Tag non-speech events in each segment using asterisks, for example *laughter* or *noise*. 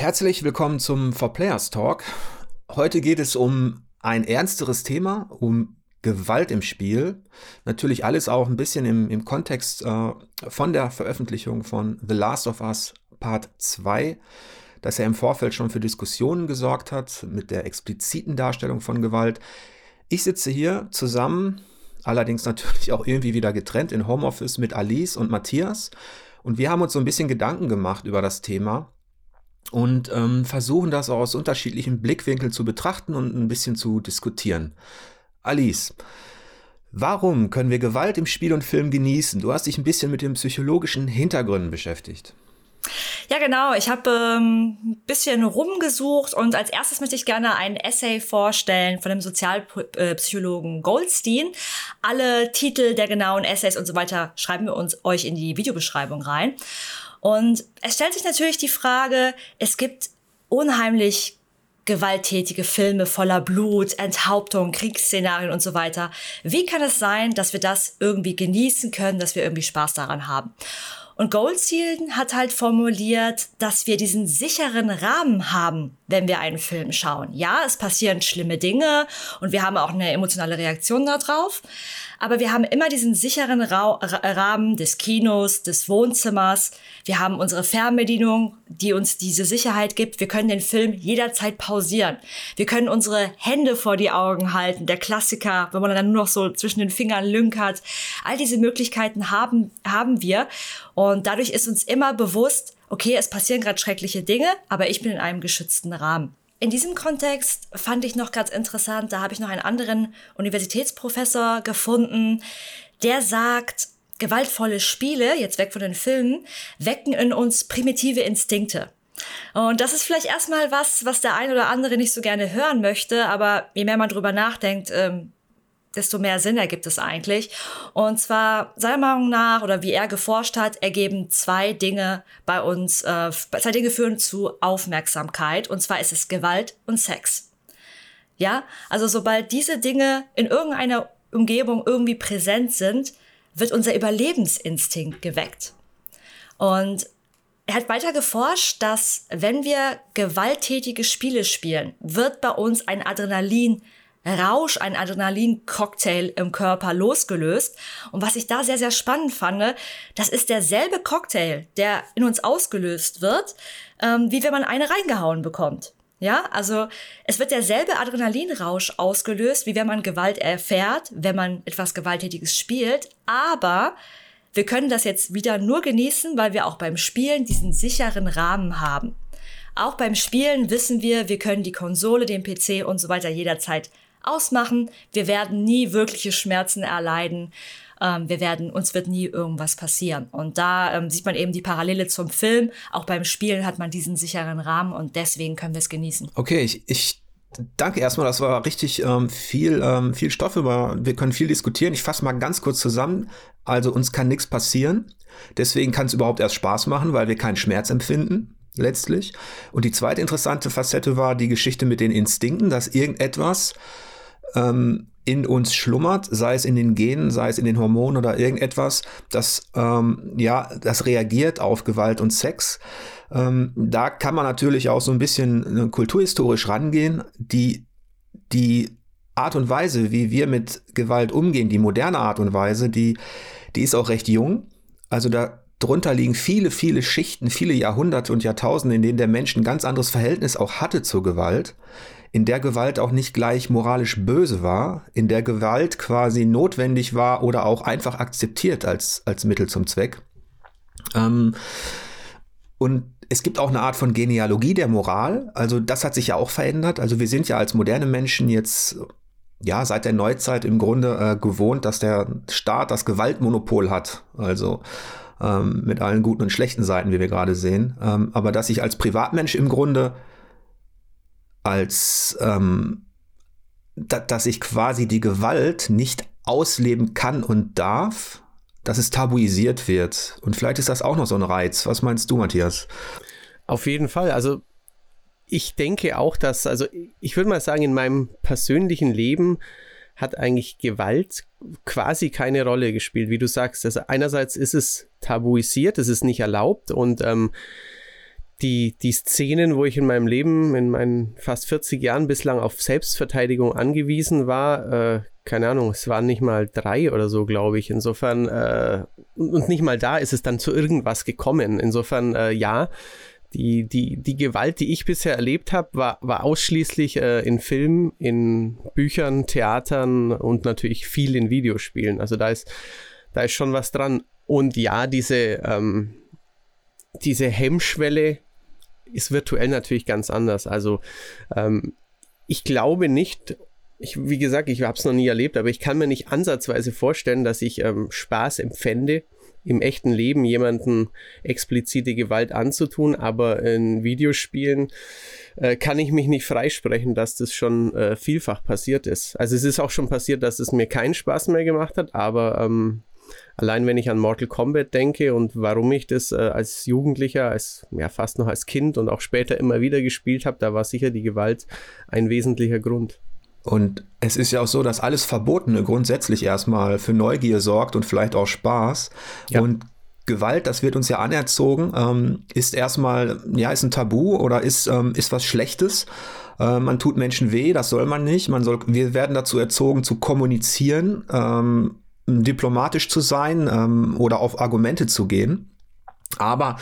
Herzlich willkommen zum For Players Talk. Heute geht es um ein ernsteres Thema, um Gewalt im Spiel. Natürlich alles auch ein bisschen im, im Kontext äh, von der Veröffentlichung von The Last of Us Part 2, das ja im Vorfeld schon für Diskussionen gesorgt hat mit der expliziten Darstellung von Gewalt. Ich sitze hier zusammen, allerdings natürlich auch irgendwie wieder getrennt in Homeoffice mit Alice und Matthias. Und wir haben uns so ein bisschen Gedanken gemacht über das Thema und ähm, versuchen das auch aus unterschiedlichen Blickwinkeln zu betrachten und ein bisschen zu diskutieren. Alice, warum können wir Gewalt im Spiel und Film genießen? Du hast dich ein bisschen mit den psychologischen Hintergründen beschäftigt. Ja, genau. Ich habe ähm, ein bisschen rumgesucht und als erstes möchte ich gerne ein Essay vorstellen von dem Sozialpsychologen Goldstein. Alle Titel der genauen Essays und so weiter schreiben wir uns euch in die Videobeschreibung rein. Und es stellt sich natürlich die Frage, es gibt unheimlich gewalttätige Filme voller Blut, Enthauptung, Kriegsszenarien und so weiter. Wie kann es sein, dass wir das irgendwie genießen können, dass wir irgendwie Spaß daran haben? Und Goldstein hat halt formuliert, dass wir diesen sicheren Rahmen haben, wenn wir einen Film schauen. Ja, es passieren schlimme Dinge und wir haben auch eine emotionale Reaktion darauf. Aber wir haben immer diesen sicheren Ra Rahmen des Kinos, des Wohnzimmers. Wir haben unsere Fernbedienung, die uns diese Sicherheit gibt. Wir können den Film jederzeit pausieren. Wir können unsere Hände vor die Augen halten. Der Klassiker, wenn man dann nur noch so zwischen den Fingern lünkert. All diese Möglichkeiten haben, haben wir. Und dadurch ist uns immer bewusst, okay, es passieren gerade schreckliche Dinge, aber ich bin in einem geschützten Rahmen. In diesem Kontext fand ich noch ganz interessant, da habe ich noch einen anderen Universitätsprofessor gefunden, der sagt, gewaltvolle Spiele, jetzt weg von den Filmen, wecken in uns primitive Instinkte. Und das ist vielleicht erstmal was, was der ein oder andere nicht so gerne hören möchte, aber je mehr man drüber nachdenkt, ähm, desto mehr Sinn ergibt es eigentlich. Und zwar seiner Meinung nach oder wie er geforscht hat, ergeben zwei Dinge bei uns, äh, zwei Dinge führen zu Aufmerksamkeit. Und zwar ist es Gewalt und Sex. Ja, also sobald diese Dinge in irgendeiner Umgebung irgendwie präsent sind, wird unser Überlebensinstinkt geweckt. Und er hat weiter geforscht, dass wenn wir gewalttätige Spiele spielen, wird bei uns ein Adrenalin Rausch, ein Adrenalin-Cocktail im Körper losgelöst. Und was ich da sehr, sehr spannend fand, das ist derselbe Cocktail, der in uns ausgelöst wird, ähm, wie wenn man eine reingehauen bekommt. Ja, also es wird derselbe Adrenalinrausch ausgelöst, wie wenn man Gewalt erfährt, wenn man etwas Gewalttätiges spielt. Aber wir können das jetzt wieder nur genießen, weil wir auch beim Spielen diesen sicheren Rahmen haben. Auch beim Spielen wissen wir, wir können die Konsole, den PC und so weiter jederzeit ausmachen. Wir werden nie wirkliche Schmerzen erleiden. Ähm, wir werden, uns wird nie irgendwas passieren. Und da ähm, sieht man eben die Parallele zum Film. Auch beim Spielen hat man diesen sicheren Rahmen und deswegen können wir es genießen. Okay, ich, ich danke erstmal. Das war richtig ähm, viel, ähm, viel Stoff über. Wir können viel diskutieren. Ich fasse mal ganz kurz zusammen. Also uns kann nichts passieren. Deswegen kann es überhaupt erst Spaß machen, weil wir keinen Schmerz empfinden letztlich. Und die zweite interessante Facette war die Geschichte mit den Instinkten, dass irgendetwas ähm, in uns schlummert, sei es in den Genen, sei es in den Hormonen oder irgendetwas, das ähm, ja, das reagiert auf Gewalt und Sex. Ähm, da kann man natürlich auch so ein bisschen äh, kulturhistorisch rangehen. Die, die Art und Weise, wie wir mit Gewalt umgehen, die moderne Art und Weise, die, die ist auch recht jung. Also da drunter liegen viele, viele Schichten, viele Jahrhunderte und Jahrtausende, in denen der Mensch ein ganz anderes Verhältnis auch hatte zur Gewalt in der Gewalt auch nicht gleich moralisch böse war, in der Gewalt quasi notwendig war oder auch einfach akzeptiert als, als Mittel zum Zweck. Ähm, und es gibt auch eine Art von Genealogie der Moral. Also das hat sich ja auch verändert. Also wir sind ja als moderne Menschen jetzt ja seit der Neuzeit im Grunde äh, gewohnt, dass der Staat das Gewaltmonopol hat. Also ähm, mit allen guten und schlechten Seiten, wie wir gerade sehen. Ähm, aber dass ich als Privatmensch im Grunde als ähm, da, dass ich quasi die Gewalt nicht ausleben kann und darf, dass es tabuisiert wird. Und vielleicht ist das auch noch so ein Reiz. Was meinst du, Matthias? Auf jeden Fall. Also ich denke auch, dass, also ich würde mal sagen, in meinem persönlichen Leben hat eigentlich Gewalt quasi keine Rolle gespielt, wie du sagst. Also einerseits ist es tabuisiert, es ist nicht erlaubt und ähm, die, die Szenen, wo ich in meinem Leben, in meinen fast 40 Jahren bislang auf Selbstverteidigung angewiesen war, äh, keine Ahnung, es waren nicht mal drei oder so, glaube ich. Insofern, äh, und nicht mal da ist es dann zu irgendwas gekommen. Insofern, äh, ja, die, die, die Gewalt, die ich bisher erlebt habe, war, war ausschließlich äh, in Filmen, in Büchern, Theatern und natürlich viel in Videospielen. Also da ist, da ist schon was dran. Und ja, diese, ähm, diese Hemmschwelle ist virtuell natürlich ganz anders. Also ähm, ich glaube nicht, ich, wie gesagt, ich habe es noch nie erlebt, aber ich kann mir nicht ansatzweise vorstellen, dass ich ähm, Spaß empfände, im echten Leben jemanden explizite Gewalt anzutun, aber in Videospielen äh, kann ich mich nicht freisprechen, dass das schon äh, vielfach passiert ist. Also es ist auch schon passiert, dass es mir keinen Spaß mehr gemacht hat, aber ähm, allein wenn ich an Mortal Kombat denke und warum ich das äh, als Jugendlicher, als ja fast noch als Kind und auch später immer wieder gespielt habe, da war sicher die Gewalt ein wesentlicher Grund. Und es ist ja auch so, dass alles Verbotene grundsätzlich erstmal für Neugier sorgt und vielleicht auch Spaß. Ja. Und Gewalt, das wird uns ja anerzogen, ähm, ist erstmal, ja, ist ein Tabu oder ist, ähm, ist was Schlechtes. Äh, man tut Menschen weh, das soll man nicht. Man soll, wir werden dazu erzogen, zu kommunizieren, ähm, diplomatisch zu sein ähm, oder auf Argumente zu gehen. Aber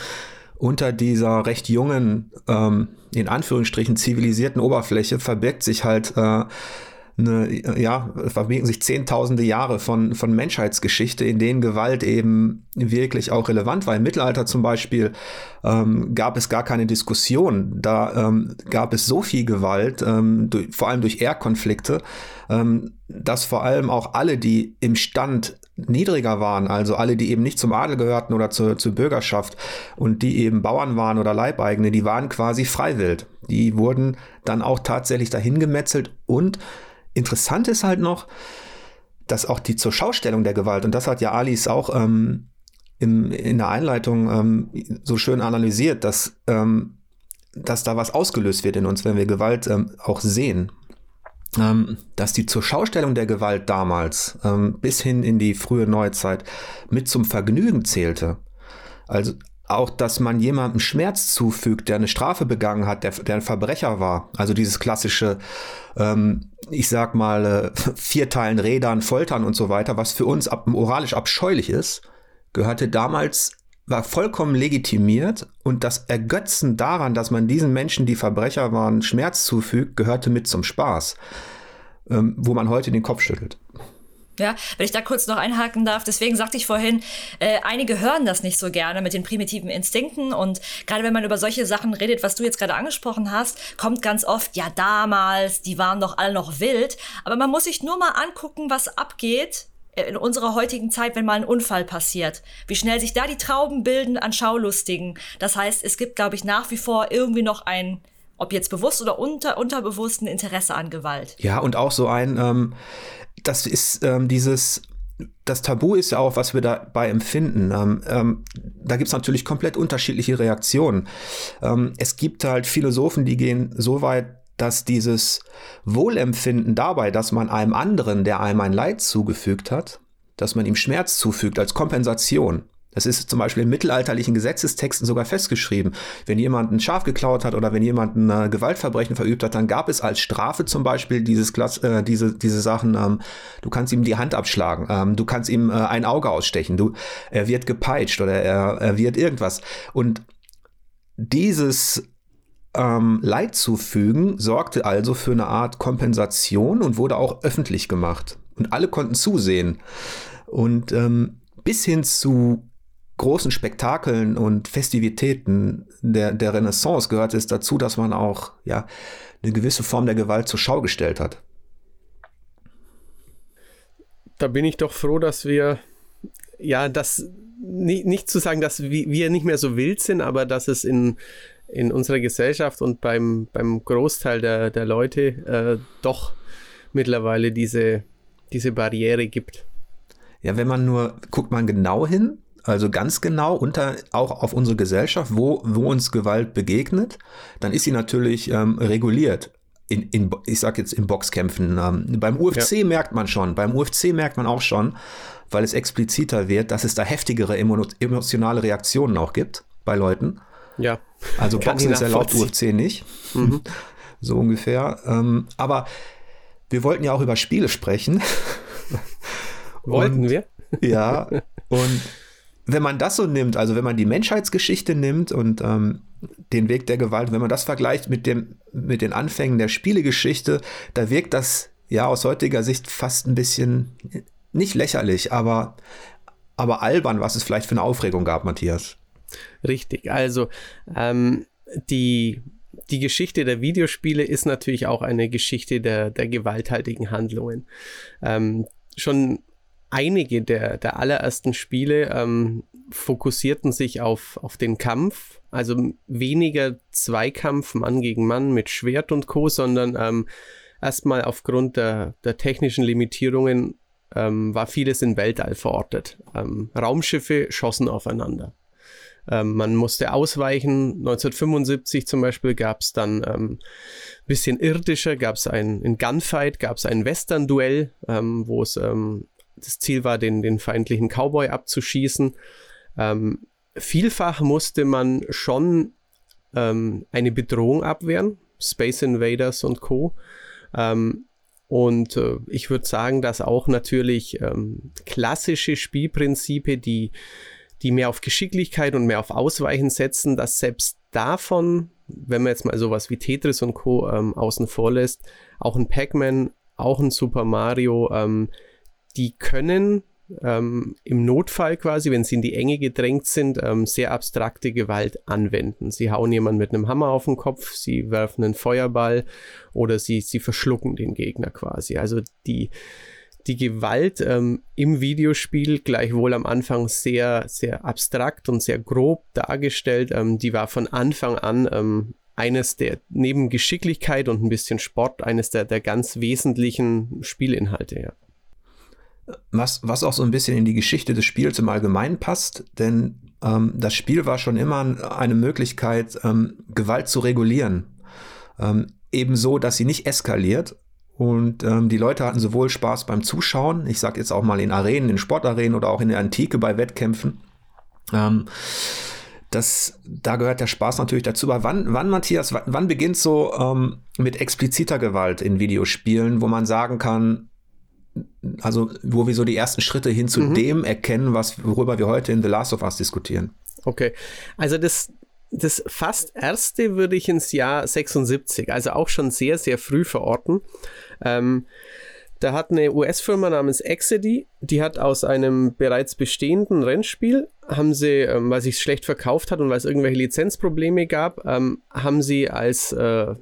unter dieser recht jungen, ähm, in Anführungsstrichen zivilisierten Oberfläche verbirgt sich halt äh, eine, ja, verbiegen sich zehntausende Jahre von, von Menschheitsgeschichte, in denen Gewalt eben wirklich auch relevant war. Im Mittelalter zum Beispiel ähm, gab es gar keine Diskussion. Da ähm, gab es so viel Gewalt, ähm, durch, vor allem durch Ehrkonflikte, ähm, dass vor allem auch alle, die im Stand niedriger waren, also alle, die eben nicht zum Adel gehörten oder zur, zur Bürgerschaft und die eben Bauern waren oder Leibeigene, die waren quasi freiwillig. Die wurden dann auch tatsächlich dahin gemetzelt und Interessant ist halt noch, dass auch die zur Schaustellung der Gewalt, und das hat ja Alice auch ähm, im, in der Einleitung ähm, so schön analysiert, dass, ähm, dass da was ausgelöst wird in uns, wenn wir Gewalt ähm, auch sehen. Ähm, dass die zur Schaustellung der Gewalt damals ähm, bis hin in die frühe Neuzeit mit zum Vergnügen zählte. Also auch, dass man jemandem Schmerz zufügt, der eine Strafe begangen hat, der, der ein Verbrecher war. Also dieses klassische, ähm, ich sag mal, äh, *laughs* Vierteilen, Rädern, Foltern und so weiter, was für uns ab, moralisch abscheulich ist, gehörte damals, war vollkommen legitimiert und das Ergötzen daran, dass man diesen Menschen, die Verbrecher waren, Schmerz zufügt, gehörte mit zum Spaß, ähm, wo man heute den Kopf schüttelt. Ja, wenn ich da kurz noch einhaken darf, deswegen sagte ich vorhin, äh, einige hören das nicht so gerne mit den primitiven Instinkten und gerade wenn man über solche Sachen redet, was du jetzt gerade angesprochen hast, kommt ganz oft, ja damals, die waren doch alle noch wild, aber man muss sich nur mal angucken, was abgeht in unserer heutigen Zeit, wenn mal ein Unfall passiert, wie schnell sich da die Trauben bilden an Schaulustigen. Das heißt, es gibt, glaube ich, nach wie vor irgendwie noch ein ob jetzt bewusst oder unter, unterbewussten Interesse an Gewalt. Ja, und auch so ein, ähm, das ist ähm, dieses, das Tabu ist ja auch, was wir dabei empfinden. Ähm, ähm, da gibt es natürlich komplett unterschiedliche Reaktionen. Ähm, es gibt halt Philosophen, die gehen so weit, dass dieses Wohlempfinden dabei, dass man einem anderen, der einem ein Leid zugefügt hat, dass man ihm Schmerz zufügt als Kompensation, das ist zum Beispiel in mittelalterlichen Gesetzestexten sogar festgeschrieben. Wenn jemand ein Schaf geklaut hat oder wenn jemand ein äh, Gewaltverbrechen verübt hat, dann gab es als Strafe zum Beispiel dieses Glas, äh, diese, diese Sachen, ähm, du kannst ihm die Hand abschlagen, ähm, du kannst ihm äh, ein Auge ausstechen, du, er wird gepeitscht oder er, er wird irgendwas. Und dieses ähm, Leid zufügen sorgte also für eine Art Kompensation und wurde auch öffentlich gemacht. Und alle konnten zusehen. Und ähm, bis hin zu großen Spektakeln und Festivitäten der, der Renaissance gehört es dazu, dass man auch ja, eine gewisse Form der Gewalt zur Schau gestellt hat. Da bin ich doch froh, dass wir, ja, das nicht, nicht zu sagen, dass wir nicht mehr so wild sind, aber dass es in, in unserer Gesellschaft und beim, beim Großteil der, der Leute äh, doch mittlerweile diese, diese Barriere gibt. Ja, wenn man nur, guckt man genau hin, also ganz genau unter auch auf unsere Gesellschaft, wo, wo uns Gewalt begegnet, dann ist sie natürlich ähm, reguliert. In, in, ich sag jetzt in Boxkämpfen. Ähm, beim UFC ja. merkt man schon, beim UFC merkt man auch schon, weil es expliziter wird, dass es da heftigere emotionale Reaktionen auch gibt bei Leuten. Ja. Also Boxen ist erlaubt, UFC nicht. Mhm. *laughs* So ungefähr. Ähm, aber wir wollten ja auch über Spiele sprechen. Wollten und, wir? Ja. *laughs* Und wenn man das so nimmt, also wenn man die Menschheitsgeschichte nimmt und ähm, den Weg der Gewalt, wenn man das vergleicht mit, dem, mit den Anfängen der Spielegeschichte, da wirkt das ja aus heutiger Sicht fast ein bisschen nicht lächerlich, aber, aber albern, was es vielleicht für eine Aufregung gab, Matthias. Richtig, also ähm, die, die Geschichte der Videospiele ist natürlich auch eine Geschichte der, der gewalthaltigen Handlungen. Ähm, schon einige der, der allerersten Spiele ähm, fokussierten sich auf, auf den Kampf, also weniger Zweikampf Mann gegen Mann mit Schwert und Co., sondern ähm, erstmal aufgrund der, der technischen Limitierungen ähm, war vieles in Weltall verortet. Ähm, Raumschiffe schossen aufeinander. Ähm, man musste ausweichen. 1975 zum Beispiel gab es dann ähm, bisschen irdischer, gab es ein in Gunfight, gab es ein Western-Duell, wo es das Ziel war, den, den feindlichen Cowboy abzuschießen. Ähm, vielfach musste man schon ähm, eine Bedrohung abwehren, Space Invaders und Co. Ähm, und äh, ich würde sagen, dass auch natürlich ähm, klassische Spielprinzipe, die, die mehr auf Geschicklichkeit und mehr auf Ausweichen setzen, dass selbst davon, wenn man jetzt mal sowas wie Tetris und Co. Ähm, außen vor lässt, auch ein Pac-Man, auch ein Super Mario, ähm, die können ähm, im Notfall quasi, wenn sie in die Enge gedrängt sind, ähm, sehr abstrakte Gewalt anwenden. Sie hauen jemanden mit einem Hammer auf den Kopf, sie werfen einen Feuerball oder sie, sie verschlucken den Gegner quasi. Also die, die Gewalt ähm, im Videospiel gleichwohl am Anfang sehr, sehr abstrakt und sehr grob dargestellt. Ähm, die war von Anfang an ähm, eines der, neben Geschicklichkeit und ein bisschen Sport, eines der, der ganz wesentlichen Spielinhalte, ja was, was auch so ein bisschen in die Geschichte des Spiels im Allgemeinen passt, denn ähm, das Spiel war schon immer eine Möglichkeit, ähm, Gewalt zu regulieren. Ähm, ebenso, dass sie nicht eskaliert. Und ähm, die Leute hatten sowohl Spaß beim Zuschauen, ich sag jetzt auch mal in Arenen, in Sportarenen oder auch in der Antike bei Wettkämpfen. Ähm, das, da gehört der Spaß natürlich dazu. Aber wann, wann Matthias, wann, wann beginnt so ähm, mit expliziter Gewalt in Videospielen, wo man sagen kann, also wo wir so die ersten Schritte hin zu mhm. dem erkennen, was, worüber wir heute in The Last of Us diskutieren. Okay, also das, das fast erste würde ich ins Jahr 76, also auch schon sehr, sehr früh verorten. Ähm, da hat eine US-Firma namens Exidy, die hat aus einem bereits bestehenden Rennspiel, haben sie, ähm, weil sich schlecht verkauft hat und weil es irgendwelche Lizenzprobleme gab, ähm, haben sie als äh,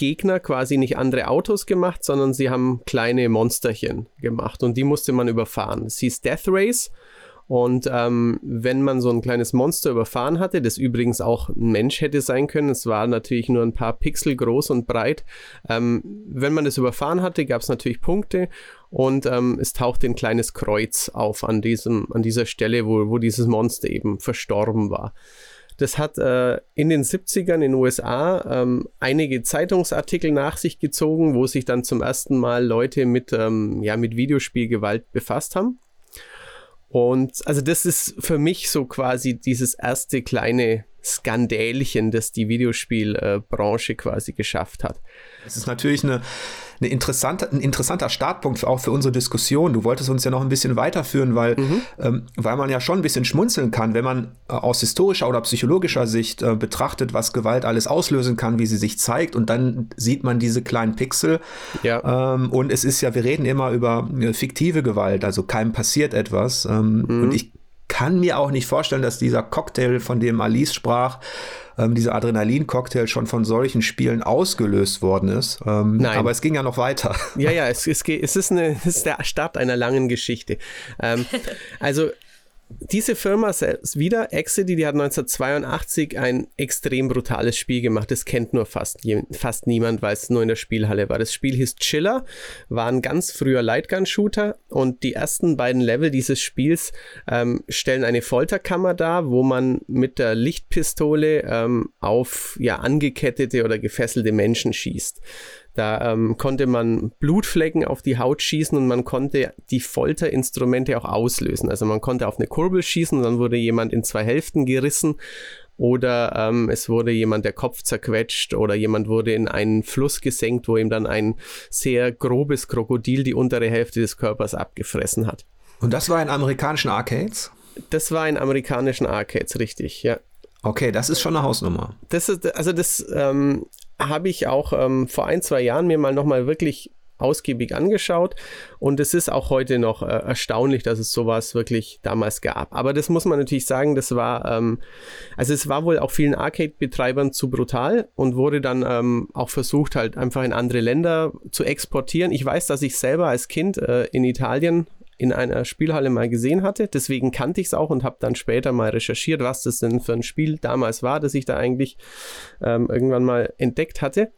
Gegner quasi nicht andere Autos gemacht, sondern sie haben kleine Monsterchen gemacht und die musste man überfahren. Es hieß Death Race. Und ähm, wenn man so ein kleines Monster überfahren hatte, das übrigens auch ein Mensch hätte sein können, es war natürlich nur ein paar Pixel groß und breit, ähm, wenn man das überfahren hatte, gab es natürlich Punkte und ähm, es tauchte ein kleines Kreuz auf an, diesem, an dieser Stelle, wo, wo dieses Monster eben verstorben war. Das hat äh, in den 70ern in den USA ähm, einige Zeitungsartikel nach sich gezogen, wo sich dann zum ersten Mal Leute mit, ähm, ja, mit Videospielgewalt befasst haben. Und also das ist für mich so quasi dieses erste kleine Skandälchen, das die Videospielbranche quasi geschafft hat. Es ist natürlich eine eine interessante, ein interessanter Startpunkt auch für unsere Diskussion. Du wolltest uns ja noch ein bisschen weiterführen, weil, mhm. ähm, weil man ja schon ein bisschen schmunzeln kann, wenn man äh, aus historischer oder psychologischer Sicht äh, betrachtet, was Gewalt alles auslösen kann, wie sie sich zeigt und dann sieht man diese kleinen Pixel. Ja. Ähm, und es ist ja, wir reden immer über äh, fiktive Gewalt, also keinem passiert etwas. Ähm, mhm. Und ich kann mir auch nicht vorstellen, dass dieser Cocktail, von dem Alice sprach, ähm, dieser Adrenalin-Cocktail schon von solchen Spielen ausgelöst worden ist. Ähm, Nein. Aber es ging ja noch weiter. Ja, ja, es, es, es, ist, eine, es ist der Start einer langen Geschichte. Ähm, *laughs* also diese Firma selbst wieder, Exidy, die hat 1982 ein extrem brutales Spiel gemacht. Das kennt nur fast, fast niemand, weil es nur in der Spielhalle war. Das Spiel hieß Chiller, war ein ganz früher Lightgun-Shooter und die ersten beiden Level dieses Spiels ähm, stellen eine Folterkammer dar, wo man mit der Lichtpistole ähm, auf ja, angekettete oder gefesselte Menschen schießt. Da ähm, konnte man Blutflecken auf die Haut schießen und man konnte die Folterinstrumente auch auslösen. Also man konnte auf eine Kurbel schießen und dann wurde jemand in zwei Hälften gerissen oder ähm, es wurde jemand der Kopf zerquetscht oder jemand wurde in einen Fluss gesenkt, wo ihm dann ein sehr grobes Krokodil die untere Hälfte des Körpers abgefressen hat. Und das war in amerikanischen Arcades? Das war in amerikanischen Arcades, richtig, ja. Okay, das ist schon eine Hausnummer. Das ist, also das ähm, habe ich auch ähm, vor ein, zwei Jahren mir mal nochmal wirklich ausgiebig angeschaut und es ist auch heute noch äh, erstaunlich, dass es sowas wirklich damals gab. Aber das muss man natürlich sagen, das war, ähm, also es war wohl auch vielen Arcade-Betreibern zu brutal und wurde dann ähm, auch versucht, halt einfach in andere Länder zu exportieren. Ich weiß, dass ich selber als Kind äh, in Italien in einer Spielhalle mal gesehen hatte. Deswegen kannte ich es auch und habe dann später mal recherchiert, was das denn für ein Spiel damals war, das ich da eigentlich ähm, irgendwann mal entdeckt hatte.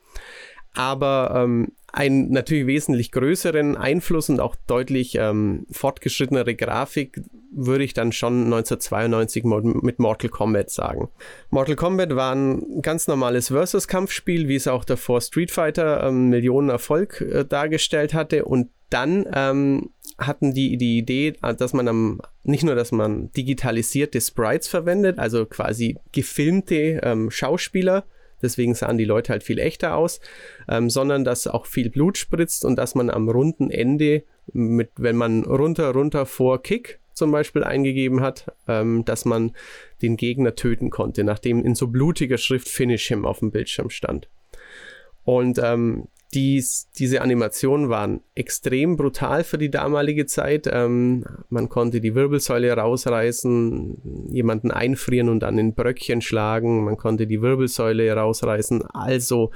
Aber ähm, einen natürlich wesentlich größeren Einfluss und auch deutlich ähm, fortgeschrittenere Grafik würde ich dann schon 1992 mit Mortal Kombat sagen. Mortal Kombat war ein ganz normales Versus-Kampfspiel, wie es auch davor Street Fighter ähm, Millionen Erfolg äh, dargestellt hatte und dann ähm, hatten die die Idee, dass man am, nicht nur, dass man digitalisierte Sprites verwendet, also quasi gefilmte ähm, Schauspieler, deswegen sahen die Leute halt viel echter aus, ähm, sondern dass auch viel Blut spritzt und dass man am runden Ende, mit, wenn man runter, runter vor Kick zum Beispiel eingegeben hat, ähm, dass man den Gegner töten konnte, nachdem in so blutiger Schrift Finish him auf dem Bildschirm stand. Und ähm, dies, diese Animationen waren extrem brutal für die damalige Zeit. Ähm, man konnte die Wirbelsäule rausreißen, jemanden einfrieren und dann in Bröckchen schlagen. Man konnte die Wirbelsäule rausreißen. Also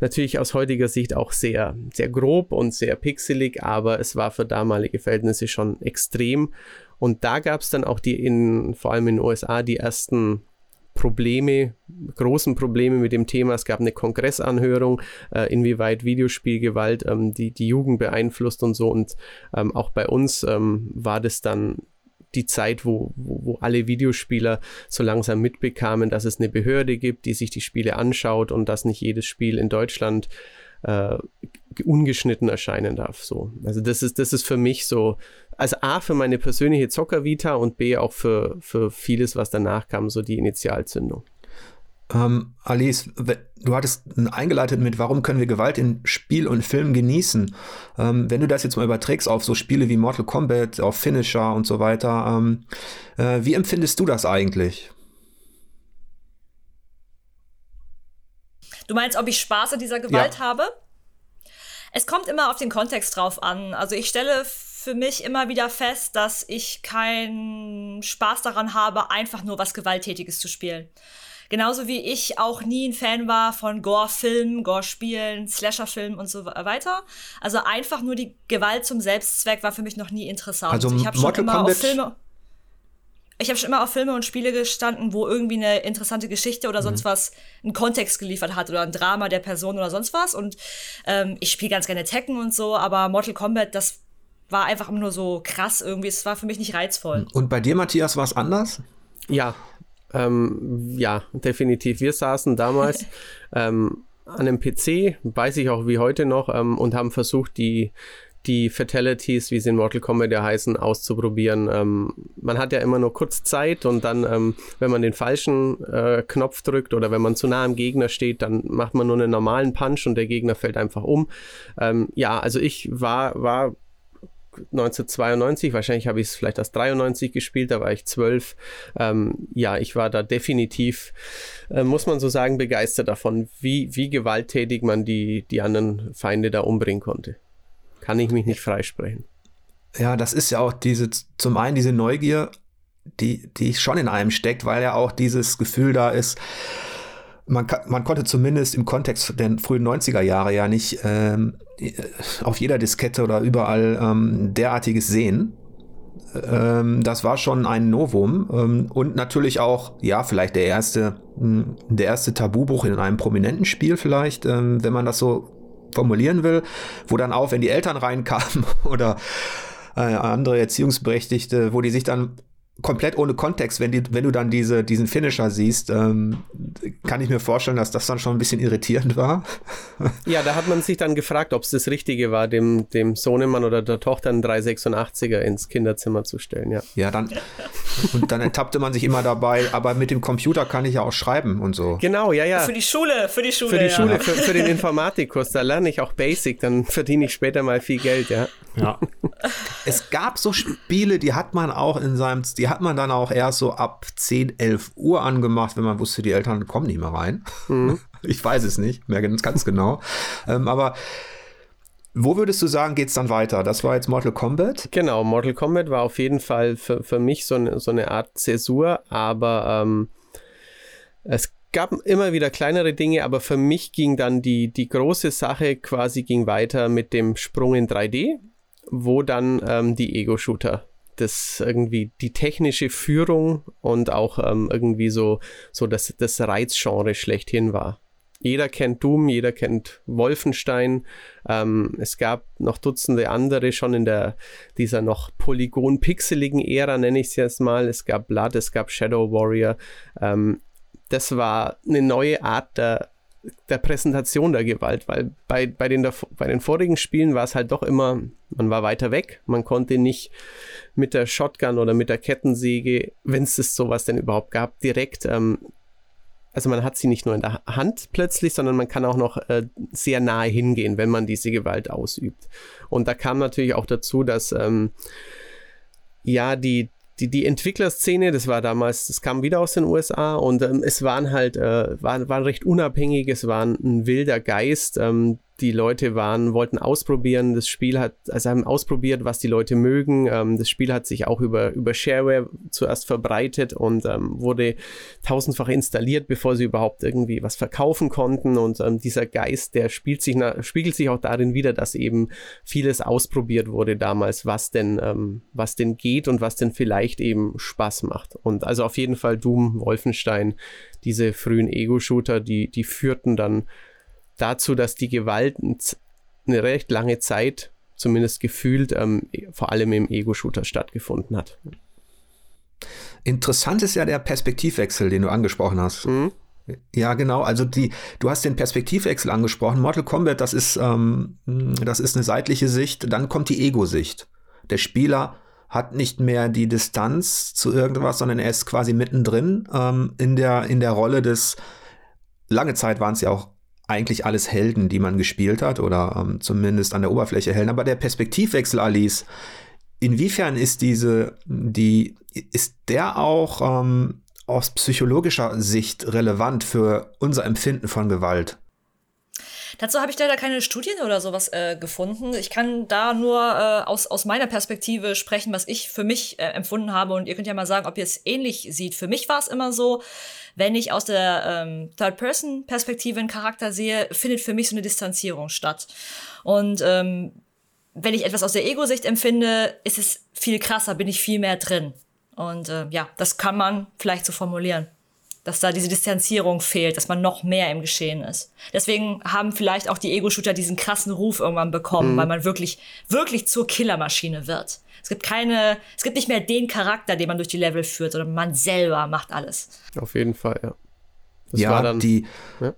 natürlich aus heutiger Sicht auch sehr, sehr grob und sehr pixelig, aber es war für damalige Verhältnisse schon extrem. Und da gab es dann auch die in, vor allem in den USA, die ersten Probleme, großen Probleme mit dem Thema. Es gab eine Kongressanhörung, äh, inwieweit Videospielgewalt ähm, die, die Jugend beeinflusst und so. Und ähm, auch bei uns ähm, war das dann die Zeit, wo, wo, wo, alle Videospieler so langsam mitbekamen, dass es eine Behörde gibt, die sich die Spiele anschaut und dass nicht jedes Spiel in Deutschland äh, ungeschnitten erscheinen darf. So. Also das ist, das ist für mich so, also A für meine persönliche Zockervita und B auch für, für vieles, was danach kam, so die Initialzündung. Ähm, Alice, du hattest eingeleitet mit, warum können wir Gewalt in Spiel und Film genießen? Ähm, wenn du das jetzt mal überträgst auf so Spiele wie Mortal Kombat, auf Finisher und so weiter, ähm, äh, wie empfindest du das eigentlich? Du meinst, ob ich Spaß an dieser Gewalt ja. habe? Es kommt immer auf den Kontext drauf an. Also ich stelle für mich immer wieder fest, dass ich keinen Spaß daran habe, einfach nur was Gewalttätiges zu spielen. Genauso wie ich auch nie ein Fan war von Gore-Filmen, Gore-Spielen, Slasher-Filmen und so weiter. Also einfach nur die Gewalt zum Selbstzweck war für mich noch nie interessant. Also ich habe schon immer Kombat auf Filme ich habe schon immer auf Filme und Spiele gestanden, wo irgendwie eine interessante Geschichte oder sonst mhm. was einen Kontext geliefert hat oder ein Drama der Person oder sonst was. Und ähm, ich spiele ganz gerne Tekken und so, aber Mortal Kombat, das war einfach nur so krass irgendwie. Es war für mich nicht reizvoll. Und bei dir, Matthias, war es anders? Ja, ähm, ja, definitiv. Wir saßen damals *laughs* ähm, an einem PC, weiß ich auch wie heute noch, ähm, und haben versucht, die die Fatalities, wie sie in Mortal Kombat ja heißen, auszuprobieren. Ähm, man hat ja immer nur kurz Zeit und dann, ähm, wenn man den falschen äh, Knopf drückt oder wenn man zu nah am Gegner steht, dann macht man nur einen normalen Punch und der Gegner fällt einfach um. Ähm, ja, also ich war, war 1992, wahrscheinlich habe ich es vielleicht erst 93 gespielt, da war ich zwölf. Ähm, ja, ich war da definitiv, äh, muss man so sagen, begeistert davon, wie, wie gewalttätig man die, die anderen Feinde da umbringen konnte kann ich mich nicht freisprechen. Ja, das ist ja auch diese, zum einen diese Neugier, die, die schon in einem steckt, weil ja auch dieses Gefühl da ist, man, man konnte zumindest im Kontext der frühen 90er Jahre ja nicht ähm, auf jeder Diskette oder überall ähm, derartiges sehen. Ähm, das war schon ein Novum ähm, und natürlich auch, ja, vielleicht der erste, hm, der erste Tabubruch in einem prominenten Spiel vielleicht, ähm, wenn man das so formulieren will, wo dann auch, wenn die Eltern reinkamen *laughs* oder äh, andere Erziehungsberechtigte, wo die sich dann komplett ohne Kontext, wenn, die, wenn du dann diese, diesen Finisher siehst, ähm, kann ich mir vorstellen, dass das dann schon ein bisschen irritierend war. *laughs* Ja, da hat man sich dann gefragt, ob es das Richtige war, dem, dem Sohnemann oder der Tochter einen 386er ins Kinderzimmer zu stellen, ja. Ja, dann, und dann ertappte man sich immer dabei, aber mit dem Computer kann ich ja auch schreiben und so. Genau, ja, ja. Für die Schule, für die Schule. Für die ja. Schule, für, für den Informatikkurs, da lerne ich auch Basic, dann verdiene ich später mal viel Geld, ja. Ja. *laughs* Es gab so Spiele, die hat man auch in seinem, die hat man dann auch erst so ab 10, 11 Uhr angemacht, wenn man wusste, die Eltern kommen nicht mehr rein. *laughs* Ich weiß es nicht, mehr ganz ganz genau. Ähm, aber wo würdest du sagen, geht's dann weiter? Das war jetzt Mortal Kombat? Genau, Mortal Kombat war auf jeden Fall für, für mich so eine, so eine Art Zäsur, aber ähm, es gab immer wieder kleinere Dinge, aber für mich ging dann die, die große Sache quasi ging weiter mit dem Sprung in 3D, wo dann ähm, die Ego-Shooter das irgendwie die technische Führung und auch ähm, irgendwie so, so das, das Reizgenre schlechthin war. Jeder kennt Doom, jeder kennt Wolfenstein. Ähm, es gab noch Dutzende andere schon in der dieser noch polygon-pixeligen Ära, nenne ich es jetzt mal. Es gab Blood, es gab Shadow Warrior. Ähm, das war eine neue Art der, der Präsentation der Gewalt, weil bei, bei, den, bei den vorigen Spielen war es halt doch immer, man war weiter weg, man konnte nicht mit der Shotgun oder mit der Kettensäge, wenn es sowas denn überhaupt gab, direkt ähm, also man hat sie nicht nur in der Hand plötzlich, sondern man kann auch noch äh, sehr nahe hingehen, wenn man diese Gewalt ausübt. Und da kam natürlich auch dazu, dass ähm, ja die die, die Entwicklerszene, das war damals, das kam wieder aus den USA und ähm, es waren halt, äh, waren, waren recht unabhängig, es war ein wilder Geist. Ähm, die Leute waren, wollten ausprobieren. Das Spiel hat, also haben ausprobiert, was die Leute mögen. Ähm, das Spiel hat sich auch über, über Shareware zuerst verbreitet und ähm, wurde tausendfach installiert, bevor sie überhaupt irgendwie was verkaufen konnten. Und ähm, dieser Geist, der spielt sich spiegelt sich auch darin wieder, dass eben vieles ausprobiert wurde damals, was denn, ähm, was denn geht und was denn vielleicht eben Spaß macht. Und also auf jeden Fall Doom, Wolfenstein, diese frühen Ego-Shooter, die, die führten dann dazu, dass die Gewalt eine recht lange Zeit, zumindest gefühlt, ähm, vor allem im Ego-Shooter stattgefunden hat. Interessant ist ja der Perspektivwechsel, den du angesprochen hast. Mhm. Ja, genau. Also die, du hast den Perspektivwechsel angesprochen. Mortal Kombat, das ist, ähm, das ist eine seitliche Sicht. Dann kommt die Ego-Sicht. Der Spieler hat nicht mehr die Distanz zu irgendwas, sondern er ist quasi mittendrin ähm, in der in der Rolle des. Lange Zeit waren es ja auch eigentlich alles Helden, die man gespielt hat oder ähm, zumindest an der Oberfläche Helden. Aber der Perspektivwechsel, Alice, inwiefern ist diese, die, ist der auch ähm, aus psychologischer Sicht relevant für unser Empfinden von Gewalt? Dazu habe ich leider keine Studien oder sowas äh, gefunden. Ich kann da nur äh, aus, aus meiner Perspektive sprechen, was ich für mich äh, empfunden habe. Und ihr könnt ja mal sagen, ob ihr es ähnlich seht. Für mich war es immer so, wenn ich aus der ähm, Third-Person-Perspektive einen Charakter sehe, findet für mich so eine Distanzierung statt. Und ähm, wenn ich etwas aus der Ego-Sicht empfinde, ist es viel krasser, bin ich viel mehr drin. Und äh, ja, das kann man vielleicht so formulieren dass da diese Distanzierung fehlt, dass man noch mehr im Geschehen ist. Deswegen haben vielleicht auch die Ego-Shooter diesen krassen Ruf irgendwann bekommen, mhm. weil man wirklich, wirklich zur Killermaschine wird. Es gibt keine, es gibt nicht mehr den Charakter, den man durch die Level führt, sondern man selber macht alles. Auf jeden Fall, ja. Das ja, dann, die. Ja.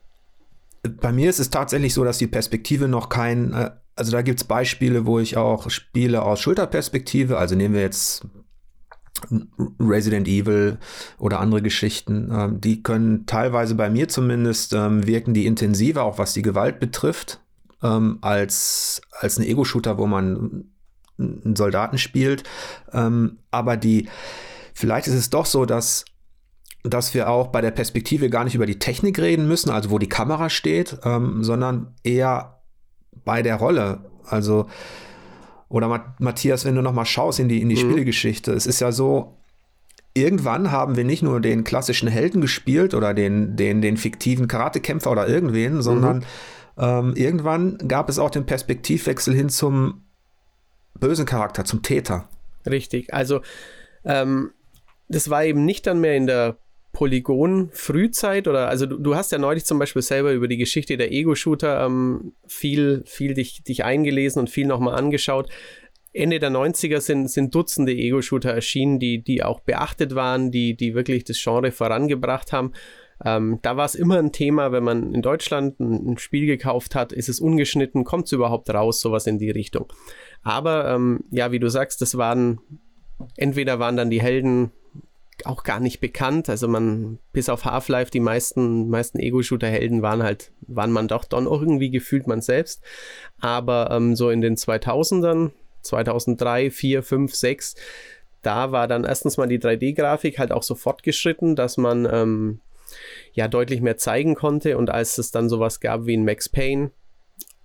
Bei mir ist es tatsächlich so, dass die Perspektive noch kein, äh, also da gibt es Beispiele, wo ich auch spiele aus Schulterperspektive. Also nehmen wir jetzt Resident Evil oder andere Geschichten, ähm, die können teilweise bei mir zumindest ähm, wirken die intensiver, auch was die Gewalt betrifft, ähm, als, als ein Ego-Shooter, wo man einen Soldaten spielt. Ähm, aber die, vielleicht ist es doch so, dass dass wir auch bei der Perspektive gar nicht über die Technik reden müssen, also wo die Kamera steht, ähm, sondern eher bei der Rolle. Also oder Matthias, wenn du noch mal schaust in die, in die mhm. Spielgeschichte, es ist ja so, irgendwann haben wir nicht nur den klassischen Helden gespielt oder den, den, den fiktiven Karatekämpfer oder irgendwen, sondern mhm. ähm, irgendwann gab es auch den Perspektivwechsel hin zum bösen Charakter, zum Täter. Richtig, also ähm, das war eben nicht dann mehr in der Polygon-Frühzeit oder also du, du, hast ja neulich zum Beispiel selber über die Geschichte der Ego-Shooter ähm, viel, viel dich, dich eingelesen und viel nochmal angeschaut. Ende der 90er sind, sind Dutzende Ego-Shooter erschienen, die, die auch beachtet waren, die, die wirklich das Genre vorangebracht haben. Ähm, da war es immer ein Thema, wenn man in Deutschland ein, ein Spiel gekauft hat, ist es ungeschnitten, kommt es überhaupt raus, sowas in die Richtung. Aber ähm, ja, wie du sagst, das waren, entweder waren dann die Helden auch gar nicht bekannt. Also man, bis auf Half-Life, die meisten, meisten Ego-Shooter-Helden waren halt, waren man doch dann irgendwie gefühlt man selbst. Aber ähm, so in den 2000ern, 2003, 4, 5, 6, da war dann erstens mal die 3D-Grafik halt auch so fortgeschritten, dass man ähm, ja deutlich mehr zeigen konnte. Und als es dann sowas gab wie ein Max Payne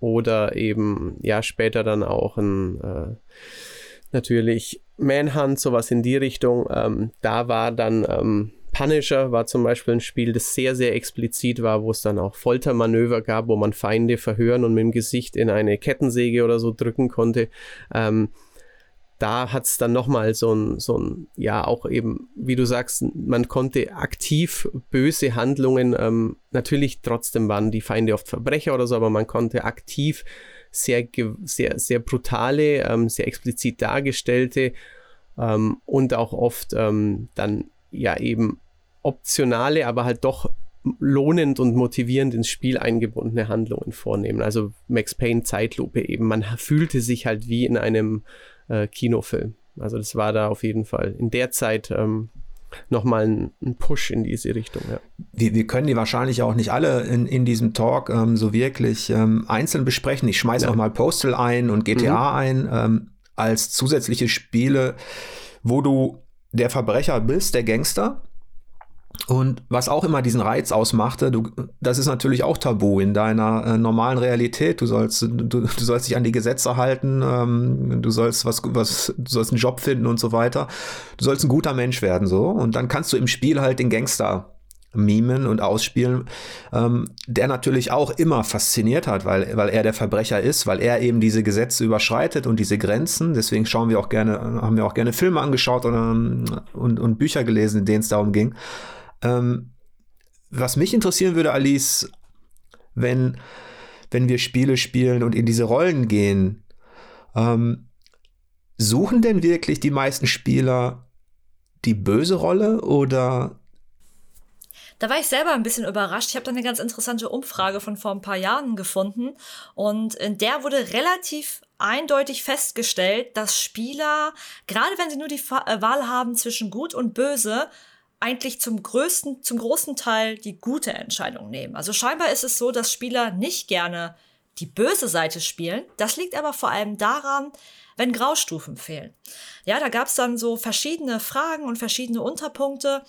oder eben ja später dann auch ein äh, natürlich Manhunt, sowas in die Richtung. Ähm, da war dann ähm, Punisher war zum Beispiel ein Spiel, das sehr, sehr explizit war, wo es dann auch Foltermanöver gab, wo man Feinde verhören und mit dem Gesicht in eine Kettensäge oder so drücken konnte. Ähm, da hat es dann nochmal so ein, so ein, ja, auch eben, wie du sagst, man konnte aktiv böse Handlungen, ähm, natürlich trotzdem waren die Feinde oft Verbrecher oder so, aber man konnte aktiv sehr, sehr, sehr brutale, ähm, sehr explizit dargestellte ähm, und auch oft ähm, dann ja eben optionale, aber halt doch lohnend und motivierend ins Spiel eingebundene Handlungen vornehmen. Also Max Payne Zeitlupe eben. Man fühlte sich halt wie in einem äh, Kinofilm. Also das war da auf jeden Fall in der Zeit ähm, nochmal ein, ein Push in diese Richtung. Ja. Wir, wir können die wahrscheinlich auch nicht alle in, in diesem Talk ähm, so wirklich ähm, einzeln besprechen. Ich schmeiße ja. auch mal Postal ein und GTA mhm. ein ähm, als zusätzliche Spiele, wo du der Verbrecher bist, der Gangster und was auch immer diesen Reiz ausmachte, du, das ist natürlich auch tabu in deiner äh, normalen Realität. Du sollst, du, du sollst dich an die Gesetze halten, ähm, du sollst was, was, du sollst einen Job finden und so weiter. Du sollst ein guter Mensch werden, so. Und dann kannst du im Spiel halt den Gangster mimen und ausspielen, ähm, der natürlich auch immer fasziniert hat, weil, weil er der Verbrecher ist, weil er eben diese Gesetze überschreitet und diese Grenzen. Deswegen schauen wir auch gerne, haben wir auch gerne Filme angeschaut und, und, und Bücher gelesen, in denen es darum ging. Ähm, was mich interessieren würde, Alice, wenn, wenn wir Spiele spielen und in diese Rollen gehen, ähm, suchen denn wirklich die meisten Spieler die böse Rolle oder da war ich selber ein bisschen überrascht. Ich habe da eine ganz interessante Umfrage von vor ein paar Jahren gefunden und in der wurde relativ eindeutig festgestellt, dass Spieler, gerade wenn sie nur die äh, Wahl haben zwischen gut und böse, eigentlich zum größten, zum großen Teil die gute Entscheidung nehmen. Also scheinbar ist es so, dass Spieler nicht gerne die böse Seite spielen. Das liegt aber vor allem daran, wenn Graustufen fehlen. Ja, da gab es dann so verschiedene Fragen und verschiedene Unterpunkte.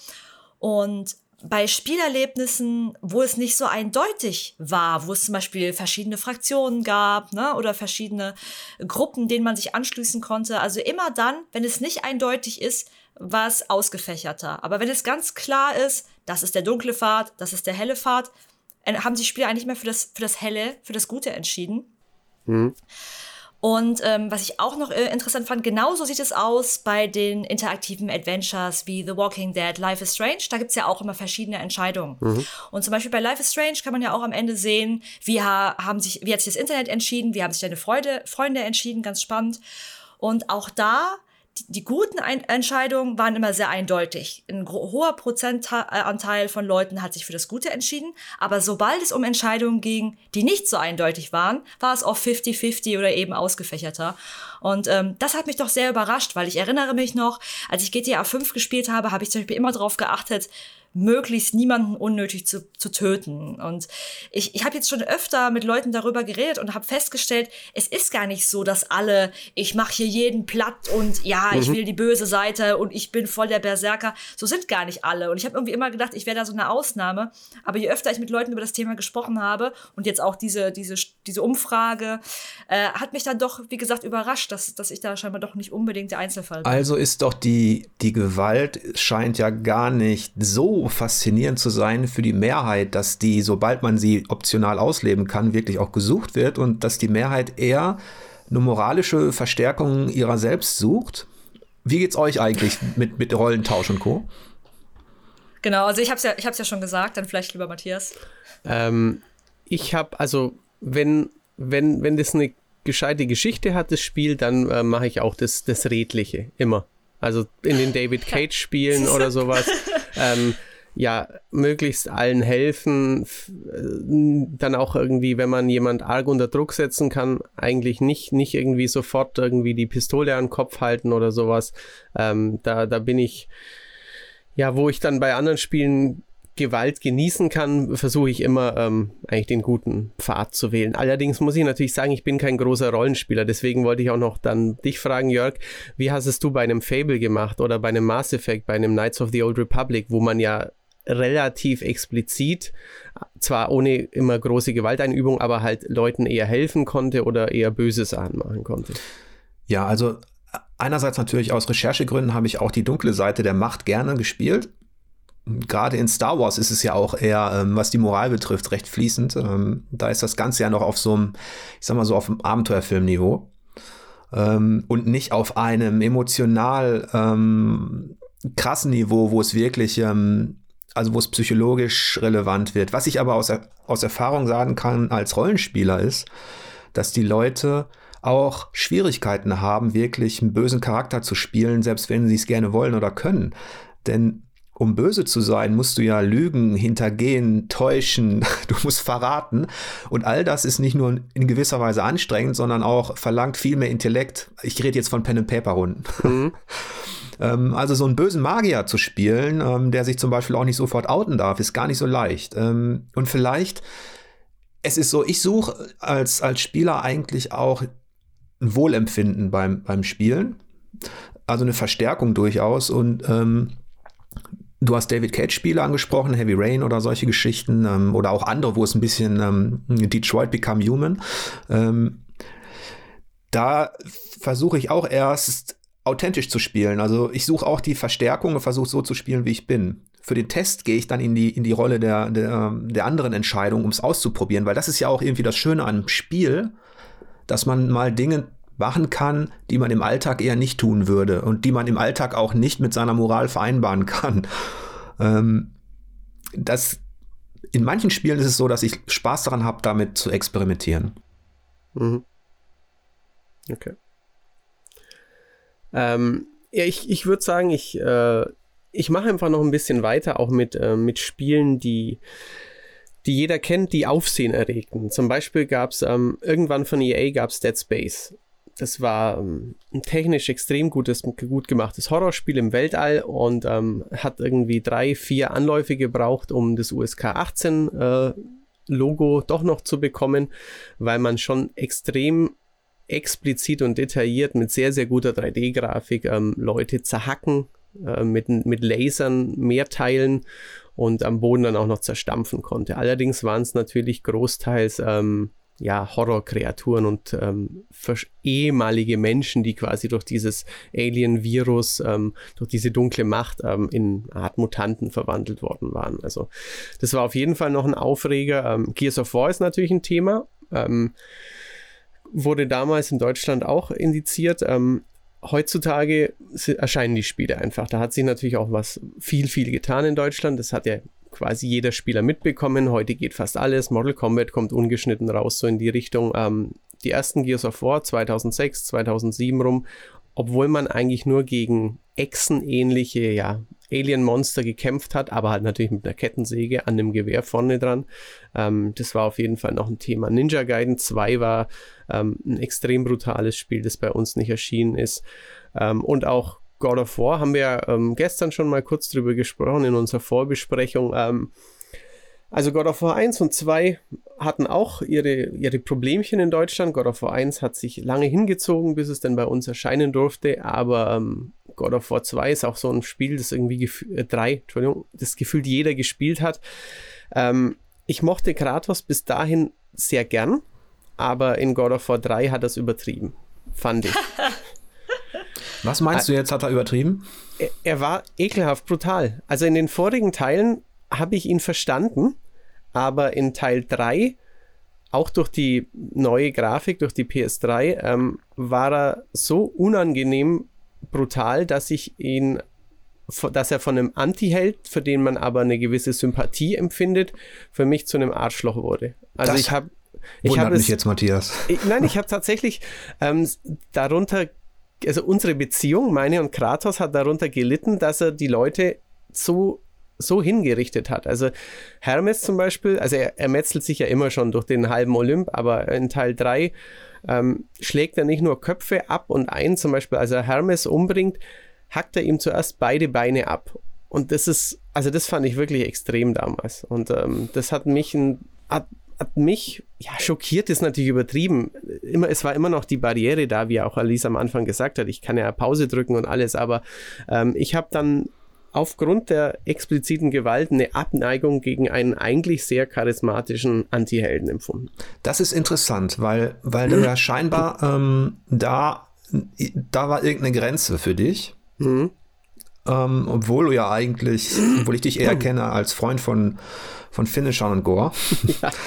Und bei Spielerlebnissen, wo es nicht so eindeutig war, wo es zum Beispiel verschiedene Fraktionen gab ne, oder verschiedene Gruppen, denen man sich anschließen konnte. Also immer dann, wenn es nicht eindeutig ist, war es ausgefächerter. Aber wenn es ganz klar ist, das ist der dunkle Pfad, das ist der helle Pfad, haben sich Spieler eigentlich mehr für das, für das Helle, für das Gute entschieden. Mhm. Und ähm, was ich auch noch äh, interessant fand, genauso sieht es aus bei den interaktiven Adventures wie The Walking Dead, Life is Strange. Da gibt es ja auch immer verschiedene Entscheidungen. Mhm. Und zum Beispiel bei Life is Strange kann man ja auch am Ende sehen, wie, ha haben sich, wie hat sich das Internet entschieden, wie haben sich deine Freude, Freunde entschieden, ganz spannend. Und auch da die guten Entscheidungen waren immer sehr eindeutig. Ein hoher Prozentanteil von Leuten hat sich für das Gute entschieden, aber sobald es um Entscheidungen ging, die nicht so eindeutig waren, war es oft 50-50 oder eben ausgefächerter. Und ähm, das hat mich doch sehr überrascht, weil ich erinnere mich noch, als ich GTA 5 gespielt habe, habe ich zum Beispiel immer darauf geachtet, möglichst niemanden unnötig zu, zu töten. Und ich, ich habe jetzt schon öfter mit Leuten darüber geredet und habe festgestellt, es ist gar nicht so, dass alle, ich mache hier jeden platt und ja, mhm. ich will die böse Seite und ich bin voll der Berserker. So sind gar nicht alle. Und ich habe irgendwie immer gedacht, ich wäre da so eine Ausnahme. Aber je öfter ich mit Leuten über das Thema gesprochen habe und jetzt auch diese, diese, diese Umfrage, äh, hat mich dann doch, wie gesagt, überrascht, dass, dass ich da scheinbar doch nicht unbedingt der Einzelfall bin. Also ist doch die, die Gewalt scheint ja gar nicht so faszinierend zu sein für die Mehrheit, dass die, sobald man sie optional ausleben kann, wirklich auch gesucht wird und dass die Mehrheit eher eine moralische Verstärkung ihrer selbst sucht. Wie geht's euch eigentlich mit, mit Rollentausch und Co.? Genau, also ich habe es ja, ja schon gesagt, dann vielleicht lieber Matthias. Ähm, ich habe, also wenn, wenn, wenn das eine gescheite Geschichte hat, das Spiel, dann äh, mache ich auch das, das Redliche, immer. Also in den David *laughs* Cage-Spielen oder sowas. *laughs* Ähm, ja, möglichst allen helfen, äh, dann auch irgendwie, wenn man jemand arg unter Druck setzen kann, eigentlich nicht, nicht irgendwie sofort irgendwie die Pistole an den Kopf halten oder sowas. Ähm, da, da bin ich, ja, wo ich dann bei anderen Spielen Gewalt genießen kann, versuche ich immer ähm, eigentlich den guten Pfad zu wählen. Allerdings muss ich natürlich sagen, ich bin kein großer Rollenspieler, deswegen wollte ich auch noch dann dich fragen, Jörg, wie hast es du bei einem Fable gemacht oder bei einem Mass Effect, bei einem Knights of the Old Republic, wo man ja relativ explizit, zwar ohne immer große Gewalteinübung, aber halt Leuten eher helfen konnte oder eher böse Sachen machen konnte. Ja, also einerseits natürlich aus Recherchegründen habe ich auch die dunkle Seite der Macht gerne gespielt. Gerade in Star Wars ist es ja auch eher, ähm, was die Moral betrifft, recht fließend. Ähm, da ist das Ganze ja noch auf so einem, ich sag mal so, auf einem Abenteuerfilmniveau. Ähm, und nicht auf einem emotional krassen Niveau, wo es wirklich ähm, also wo es psychologisch relevant wird. Was ich aber aus, aus Erfahrung sagen kann als Rollenspieler ist, dass die Leute auch Schwierigkeiten haben, wirklich einen bösen Charakter zu spielen, selbst wenn sie es gerne wollen oder können. Denn um böse zu sein, musst du ja lügen, hintergehen, täuschen, *laughs* du musst verraten. Und all das ist nicht nur in gewisser Weise anstrengend, sondern auch verlangt viel mehr Intellekt. Ich rede jetzt von Pen and Paper Runden. Mhm. *laughs* Ähm, also so einen bösen Magier zu spielen, ähm, der sich zum Beispiel auch nicht sofort outen darf, ist gar nicht so leicht. Ähm, und vielleicht, es ist so, ich suche als, als Spieler eigentlich auch ein Wohlempfinden beim, beim Spielen. Also eine Verstärkung durchaus. Und ähm, Du hast David Cage-Spiele angesprochen, Heavy Rain oder solche Geschichten ähm, oder auch andere, wo es ein bisschen ähm, Detroit Become Human. Ähm, da versuche ich auch erst authentisch zu spielen. Also ich suche auch die Verstärkung und versuche so zu spielen, wie ich bin. Für den Test gehe ich dann in die, in die Rolle der, der, der anderen Entscheidung, um es auszuprobieren, weil das ist ja auch irgendwie das Schöne an Spiel, dass man mal Dinge machen kann, die man im Alltag eher nicht tun würde und die man im Alltag auch nicht mit seiner Moral vereinbaren kann. Ähm, das, in manchen Spielen ist es so, dass ich Spaß daran habe, damit zu experimentieren. Mhm. Okay. Ähm, ja, ich, ich würde sagen, ich, äh, ich mache einfach noch ein bisschen weiter, auch mit, äh, mit Spielen, die, die jeder kennt, die Aufsehen erregten. Zum Beispiel gab es ähm, irgendwann von EA gab es Dead Space. Das war ähm, ein technisch extrem gutes, gut gemachtes Horrorspiel im Weltall und ähm, hat irgendwie drei, vier Anläufe gebraucht, um das USK 18 äh, Logo doch noch zu bekommen, weil man schon extrem explizit und detailliert mit sehr, sehr guter 3D-Grafik ähm, Leute zerhacken, äh, mit, mit Lasern mehr teilen und am Boden dann auch noch zerstampfen konnte. Allerdings waren es natürlich großteils ähm, ja, Horrorkreaturen und ähm, ehemalige Menschen, die quasi durch dieses Alien-Virus, ähm, durch diese dunkle Macht ähm, in Art Mutanten verwandelt worden waren. Also das war auf jeden Fall noch ein Aufreger. Ähm, Gears of War ist natürlich ein Thema. Wurde damals in Deutschland auch indiziert. Ähm, heutzutage erscheinen die Spiele einfach. Da hat sich natürlich auch was viel, viel getan in Deutschland. Das hat ja quasi jeder Spieler mitbekommen. Heute geht fast alles. Mortal Kombat kommt ungeschnitten raus, so in die Richtung. Ähm, die ersten Gears of War 2006, 2007 rum, obwohl man eigentlich nur gegen Echsenähnliche, ja, Alien-Monster gekämpft hat, aber halt natürlich mit einer Kettensäge an dem Gewehr vorne dran. Ähm, das war auf jeden Fall noch ein Thema. Ninja Gaiden 2 war ähm, ein extrem brutales Spiel, das bei uns nicht erschienen ist. Ähm, und auch God of War haben wir ähm, gestern schon mal kurz drüber gesprochen in unserer Vorbesprechung. Ähm, also God of War 1 und 2 hatten auch ihre, ihre Problemchen in Deutschland. God of War 1 hat sich lange hingezogen, bis es dann bei uns erscheinen durfte, aber ähm, God of War 2 ist auch so ein Spiel, das irgendwie äh, drei, Entschuldigung, das gefühlt jeder gespielt hat. Ähm, ich mochte Kratos bis dahin sehr gern, aber in God of War 3 hat er es übertrieben, fand ich. *laughs* Was meinst du jetzt, hat er übertrieben? Er, er war ekelhaft brutal. Also in den vorigen Teilen habe ich ihn verstanden, aber in Teil 3 auch durch die neue Grafik, durch die PS3, ähm, war er so unangenehm brutal, dass ich ihn, dass er von einem Anti-Held, für den man aber eine gewisse Sympathie empfindet, für mich zu einem Arschloch wurde. Also das, ich habe Ich habe mich es, jetzt, Matthias. ich, nein, ich habe tatsächlich ähm, darunter, also unsere Beziehung, meine und Kratos, hat darunter gelitten, dass er die Leute so so hingerichtet hat. Also Hermes zum Beispiel, also er, er metzelt sich ja immer schon durch den halben Olymp, aber in Teil 3 ähm, schlägt er nicht nur Köpfe ab und ein, zum Beispiel als er Hermes umbringt, hackt er ihm zuerst beide Beine ab. Und das ist, also das fand ich wirklich extrem damals. Und ähm, das hat mich ein, hat, hat mich, ja, schockiert ist natürlich übertrieben. Immer, es war immer noch die Barriere da, wie auch Alice am Anfang gesagt hat. Ich kann ja Pause drücken und alles, aber ähm, ich habe dann aufgrund der expliziten Gewalt eine Abneigung gegen einen eigentlich sehr charismatischen Antihelden empfunden. Das ist interessant, weil, weil du ja *clears throat* scheinbar ähm, da, da war irgendeine Grenze für dich. Mhm. Ähm, obwohl du ja eigentlich, obwohl ich dich eher *clears throat* kenne als Freund von, von Finishern und Gore. Ja. *laughs*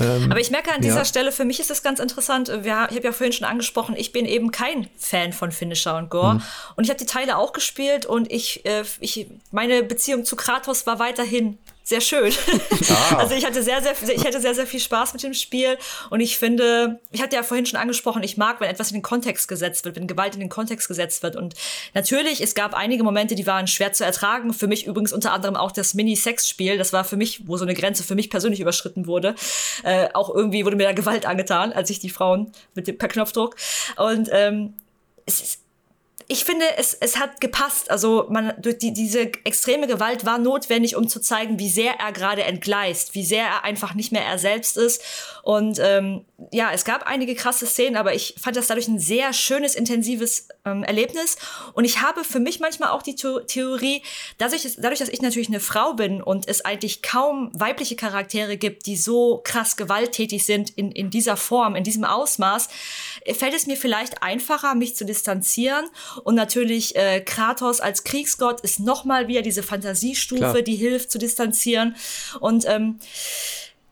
Ähm, Aber ich merke an dieser ja. Stelle, für mich ist es ganz interessant. Wir, ich habe ja vorhin schon angesprochen, ich bin eben kein Fan von Finisher und Gore. Mhm. Und ich habe die Teile auch gespielt und ich, äh, ich, meine Beziehung zu Kratos war weiterhin sehr schön. *laughs* Ah. Also ich hatte sehr, sehr, ich hatte sehr, sehr viel Spaß mit dem Spiel und ich finde, ich hatte ja vorhin schon angesprochen, ich mag, wenn etwas in den Kontext gesetzt wird, wenn Gewalt in den Kontext gesetzt wird. Und natürlich, es gab einige Momente, die waren schwer zu ertragen. Für mich übrigens unter anderem auch das Mini-Sex-Spiel. Das war für mich, wo so eine Grenze für mich persönlich überschritten wurde. Äh, auch irgendwie wurde mir da Gewalt angetan, als ich die Frauen mit dem per Knopfdruck. Und ähm, es ist ich finde, es, es hat gepasst. Also man, durch die, diese extreme Gewalt war notwendig, um zu zeigen, wie sehr er gerade entgleist, wie sehr er einfach nicht mehr er selbst ist. Und ähm, ja, es gab einige krasse Szenen, aber ich fand das dadurch ein sehr schönes, intensives ähm, Erlebnis. Und ich habe für mich manchmal auch die The Theorie, dadurch, dadurch, dass ich natürlich eine Frau bin und es eigentlich kaum weibliche Charaktere gibt, die so krass gewalttätig sind in, in dieser Form, in diesem Ausmaß, fällt es mir vielleicht einfacher, mich zu distanzieren und natürlich äh, Kratos als Kriegsgott ist nochmal wieder diese Fantasiestufe, Klar. die hilft zu distanzieren. Und ähm,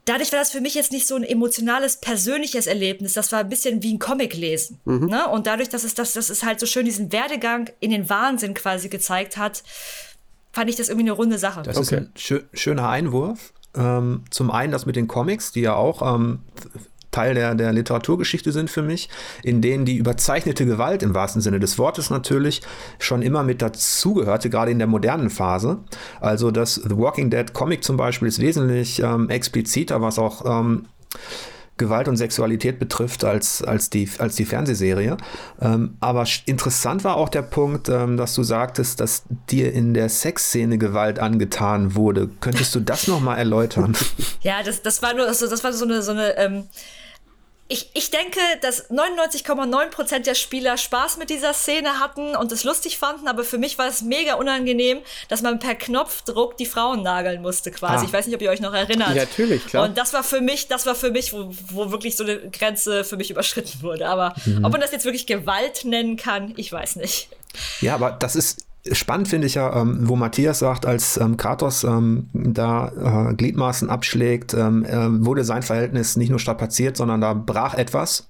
dadurch war das für mich jetzt nicht so ein emotionales, persönliches Erlebnis. Das war ein bisschen wie ein Comic lesen. Ne? Und dadurch, dass es, dass, dass es halt so schön diesen Werdegang in den Wahnsinn quasi gezeigt hat, fand ich das irgendwie eine runde Sache. Das ist Okay. ein schö schöner Einwurf. Ähm, zum einen das mit den Comics, die ja auch ähm, Teil der, der Literaturgeschichte sind für mich, in denen die überzeichnete Gewalt im wahrsten Sinne des Wortes natürlich schon immer mit dazugehörte, gerade in der modernen Phase. Also das The Walking Dead Comic zum Beispiel ist wesentlich ähm, expliziter, was auch ähm, Gewalt und Sexualität betrifft als, als, die, als die Fernsehserie. Ähm, aber interessant war auch der Punkt, ähm, dass du sagtest, dass dir in der Sexszene Gewalt angetan wurde. Könntest du das nochmal erläutern? *laughs* Ja, das, das war nur, also das war so eine, so eine, ähm, ich, ich denke, dass 99,9% der Spieler Spaß mit dieser Szene hatten und es lustig fanden, aber für mich war es mega unangenehm, dass man per Knopfdruck die Frauen nageln musste quasi. Ah. Ich weiß nicht, ob ihr euch noch erinnert. Ja, natürlich, klar. Und das war für mich, das war für mich, wo, wo wirklich so eine Grenze für mich überschritten wurde. Aber ob man das jetzt wirklich Gewalt nennen kann, ich weiß nicht. Ja, aber das ist spannend, finde ich ja, ähm, wo Matthias sagt, als ähm, Kratos ähm, da äh, Gliedmaßen abschlägt, ähm, äh, wurde sein Verhältnis nicht nur strapaziert, sondern da brach etwas.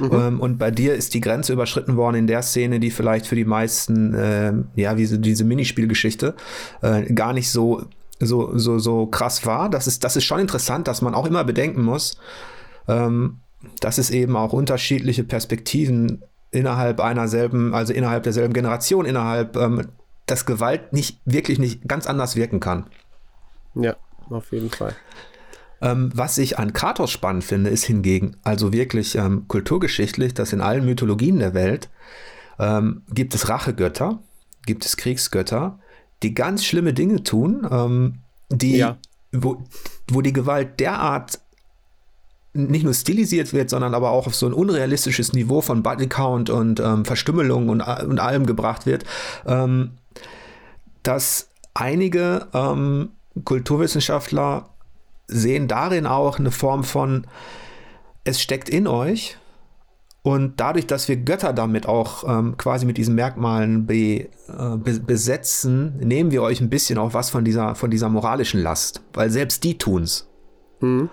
Ähm, und bei dir ist die Grenze überschritten worden in der Szene, die vielleicht für die meisten, äh, ja, diese, diese Minispielgeschichte äh, gar nicht so, so, so, so krass war. Das ist, das ist schon interessant, dass man auch immer bedenken muss, ähm, dass es eben auch unterschiedliche Perspektiven innerhalb einer selben, also innerhalb derselben Generation, innerhalb, ähm, dass Gewalt nicht wirklich nicht ganz anders wirken kann. Ja, auf jeden Fall. Ähm, was ich an Kratos spannend finde, ist hingegen, also wirklich ähm, kulturgeschichtlich, dass in allen Mythologien der Welt ähm, gibt es Rachegötter, gibt es Kriegsgötter, die ganz schlimme Dinge tun, ähm, die, Ja. wo, wo die Gewalt derart nicht nur stilisiert wird, sondern aber auch auf so ein unrealistisches Niveau von Bodycount und ähm, Verstümmelung und, a- und allem gebracht wird, ähm, dass einige ähm, Kulturwissenschaftler sehen darin auch eine Form von, es steckt in euch und dadurch, dass wir Götter damit auch ähm, quasi mit diesen Merkmalen be, äh, be, besetzen, nehmen wir euch ein bisschen auch was von dieser, von dieser moralischen Last, weil selbst die tun's. Mhm.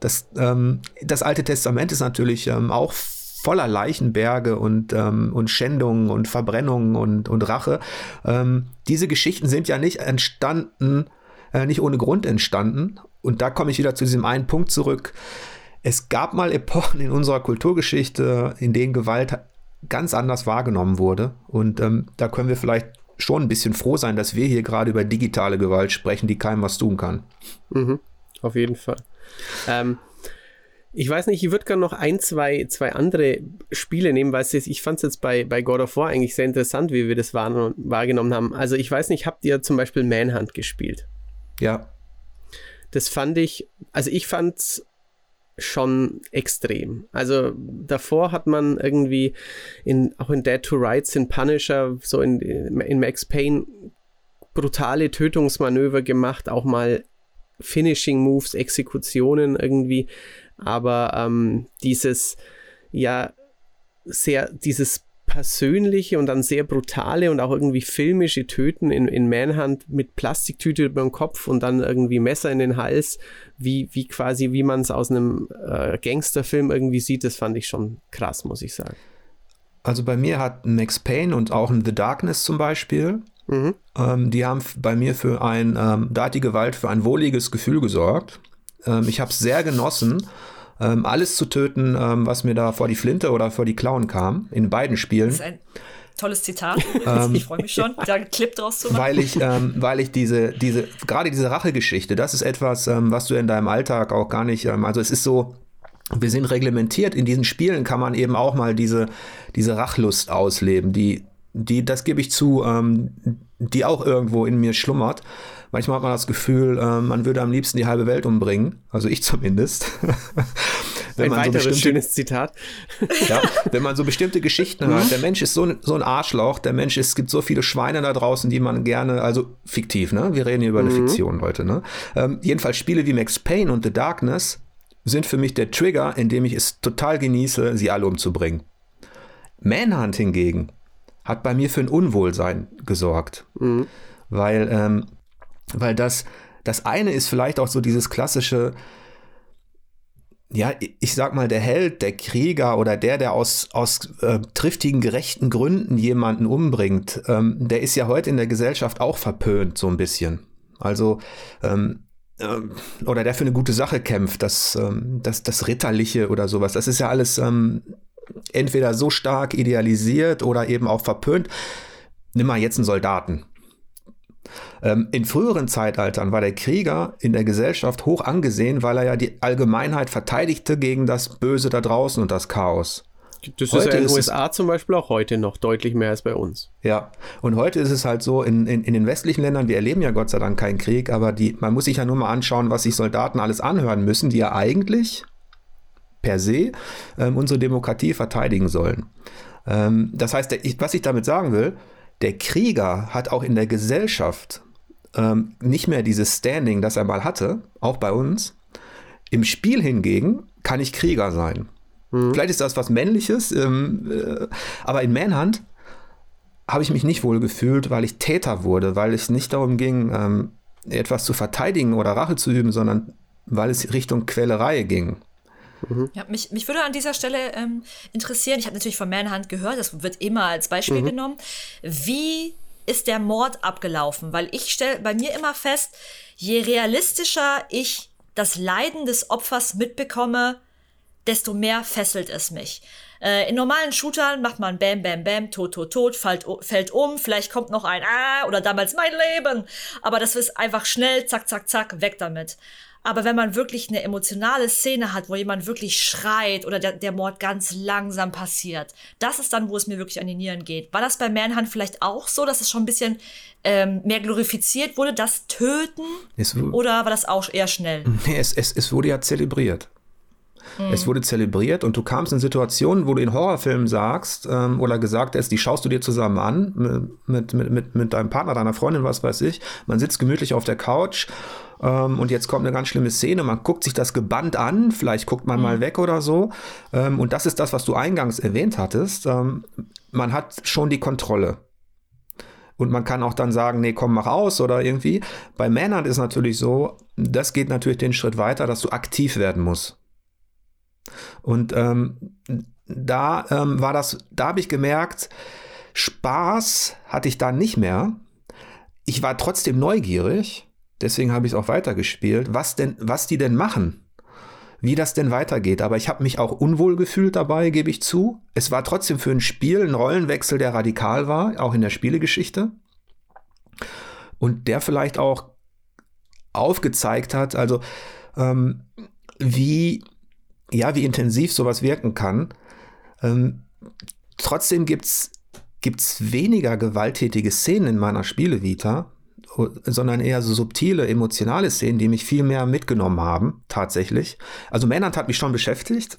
Das, ähm, das Alte Testament ist natürlich ähm, auch voller Leichenberge und, ähm, und Schändungen und Verbrennungen und, und Rache. Ähm, diese Geschichten sind ja nicht entstanden, äh, nicht ohne Grund entstanden. Und da komme ich wieder zu diesem einen Punkt zurück. es gab mal Epochen in unserer Kulturgeschichte, in denen Gewalt ganz anders wahrgenommen wurde. Und ähm, da können wir vielleicht schon ein bisschen froh sein, dass wir hier gerade über digitale Gewalt sprechen, die keinem was tun kann. Mhm, auf jeden Fall. Ähm, ich weiß nicht, ich würde gerne noch ein, zwei, zwei andere Spiele nehmen, weil ich fand es jetzt bei, bei God of War eigentlich sehr interessant, wie wir das wahr, wahrgenommen haben. Also ich weiß nicht, habt ihr zum Beispiel Manhunt gespielt? Ja. Das fand ich, also ich fand es schon extrem. Also davor hat man irgendwie in, auch in Dead to Rights, in Punisher, so in, in Max Payne brutale Tötungsmanöver gemacht, auch mal Finishing Moves, Exekutionen irgendwie. Aber ähm, dieses, ja, sehr, dieses persönliche und dann sehr brutale und auch irgendwie filmische Töten in, in Manhunt mit Plastiktüte über den Kopf und dann irgendwie Messer in den Hals, wie, wie quasi, wie man es aus einem äh, Gangsterfilm irgendwie sieht, das fand ich schon krass, muss ich sagen. Also bei mir hat Max Payne und auch in The Darkness zum Beispiel, mhm. ähm, die haben bei mir für ein, ähm, da hat die Gewalt für ein wohliges Gefühl gesorgt. Ähm, ich habe es sehr genossen ähm, alles zu töten, ähm, was mir da vor die Flinte oder vor die Klauen kam, in beiden Spielen. Das ist ein tolles Zitat. Ähm, *laughs* ich freue mich schon, da einen Clip draus zu machen. Weil ich, ähm, weil ich diese, diese, gerade diese Rachegeschichte, das ist etwas, ähm, was du in deinem Alltag auch gar nicht, ähm, also es ist so, wir sind reglementiert. In diesen Spielen kann man eben auch mal diese, diese Rachlust ausleben, die, die, das gebe ich zu, ähm, die auch irgendwo in mir schlummert. Manchmal hat man das Gefühl, äh, man würde am liebsten die halbe Welt umbringen. Also ich *laughs* zumindest. wenn ein weiteres so schönes Zitat. ja, wenn man so bestimmte Geschichten hört. Der Mensch ist so, so ein Arschloch. Der Mensch ist, es gibt so viele Schweine da draußen, die man gerne, also fiktiv, ne? Wir reden hier über eine mhm. Fiktion heute, ne? Ähm, jedenfalls Spiele wie Max Payne und The Darkness sind für mich der Trigger, in dem ich es total genieße, sie alle umzubringen. Manhunt hingegen hat bei mir für ein Unwohlsein gesorgt. Mhm. Weil ähm, weil das, das eine ist vielleicht auch so dieses klassische, ja, ich sag mal, der Held, der Krieger oder der, der aus, aus äh, triftigen, gerechten Gründen jemanden umbringt, ähm, der ist ja heute in der Gesellschaft auch verpönt, so ein bisschen. Also, ähm, ähm, oder der für eine gute Sache kämpft, das, ähm, das, das Ritterliche oder sowas, das ist ja alles ähm, entweder so stark idealisiert oder eben auch verpönt. Nimm mal jetzt einen Soldaten. Ähm, in früheren Zeitaltern war der Krieger in der Gesellschaft hoch angesehen, weil er ja die Allgemeinheit verteidigte gegen das Böse da draußen und das Chaos. Das heute ist ja in den USA zum Beispiel auch heute noch deutlich mehr als bei uns. Ja, und heute ist es halt so, in, in, in den westlichen Ländern, wir erleben ja Gott sei Dank keinen Krieg, aber die, man muss sich ja nur mal anschauen, was sich Soldaten alles anhören müssen, die ja eigentlich per se ähm, unsere Demokratie verteidigen sollen. Ähm, das heißt, der, ich, was ich damit sagen will, der Krieger hat auch in der Gesellschaft ähm, nicht mehr dieses Standing, das er mal hatte, auch bei uns. Im Spiel hingegen kann ich Krieger sein. Mhm. Vielleicht ist das was Männliches, ähm, äh, aber in Manhunt habe ich mich nicht wohl gefühlt, weil ich Täter wurde, weil es nicht darum ging, ähm, etwas zu verteidigen oder Rache zu üben, sondern weil es Richtung Quälerei ging. Mhm. Ja, mich, mich würde an dieser Stelle ähm, interessieren, ich habe natürlich von Manhunt gehört, das wird immer als Beispiel mhm. genommen. Wie ist der Mord abgelaufen? Weil ich stelle bei mir immer fest, je realistischer ich das Leiden des Opfers mitbekomme, desto mehr fesselt es mich. Äh, in normalen Shootern macht man Bam, Bam, Bam, tot, tot, tot, fällt, fällt um, vielleicht kommt noch ein Ah oder damals mein Leben. Aber das ist einfach schnell, zack, zack, zack, weg damit. Aber wenn man wirklich eine emotionale Szene hat, wo jemand wirklich schreit oder der, der Mord ganz langsam passiert, das ist dann, wo es mir wirklich an die Nieren geht. War das bei Manhunt vielleicht auch so, dass es schon ein bisschen ähm, mehr glorifiziert wurde, das Töten? oder war das auch eher schnell? Nee, es, es, es wurde ja zelebriert. Mhm. Es wurde zelebriert und du kamst in Situationen, wo du in Horrorfilmen sagst ähm, oder gesagt hast, die schaust du dir zusammen an mit, mit, mit, mit deinem Partner, deiner Freundin, was weiß ich. Man sitzt gemütlich auf der Couch ähm, und jetzt kommt eine ganz schlimme Szene. Man guckt sich das gebannt an, vielleicht guckt man mhm. mal weg oder so. Ähm, und das ist das, was du eingangs erwähnt hattest. Ähm, man hat schon die Kontrolle. Und man kann auch dann sagen, nee, komm, mach aus oder irgendwie. Bei Männern ist natürlich so, das geht natürlich den Schritt weiter, dass du aktiv werden musst. Und ähm, da ähm, war das, da habe ich gemerkt, Spaß hatte ich da nicht mehr. Ich war trotzdem neugierig, deswegen habe ich es auch weitergespielt, was denn, was die denn machen. wie das denn weitergeht. Aber ich habe mich auch unwohl gefühlt dabei, gebe ich zu. Es war trotzdem für ein Spiel ein Rollenwechsel, der radikal war, auch in der Spielegeschichte. Und der vielleicht auch aufgezeigt hat, also ähm, wie, ja, wie intensiv sowas wirken kann. Ähm, trotzdem gibt's gibt's weniger gewalttätige Szenen in meiner Spielevita, sondern eher so subtile, emotionale Szenen, die mich viel mehr mitgenommen haben, tatsächlich. Also Manhunt hat mich schon beschäftigt,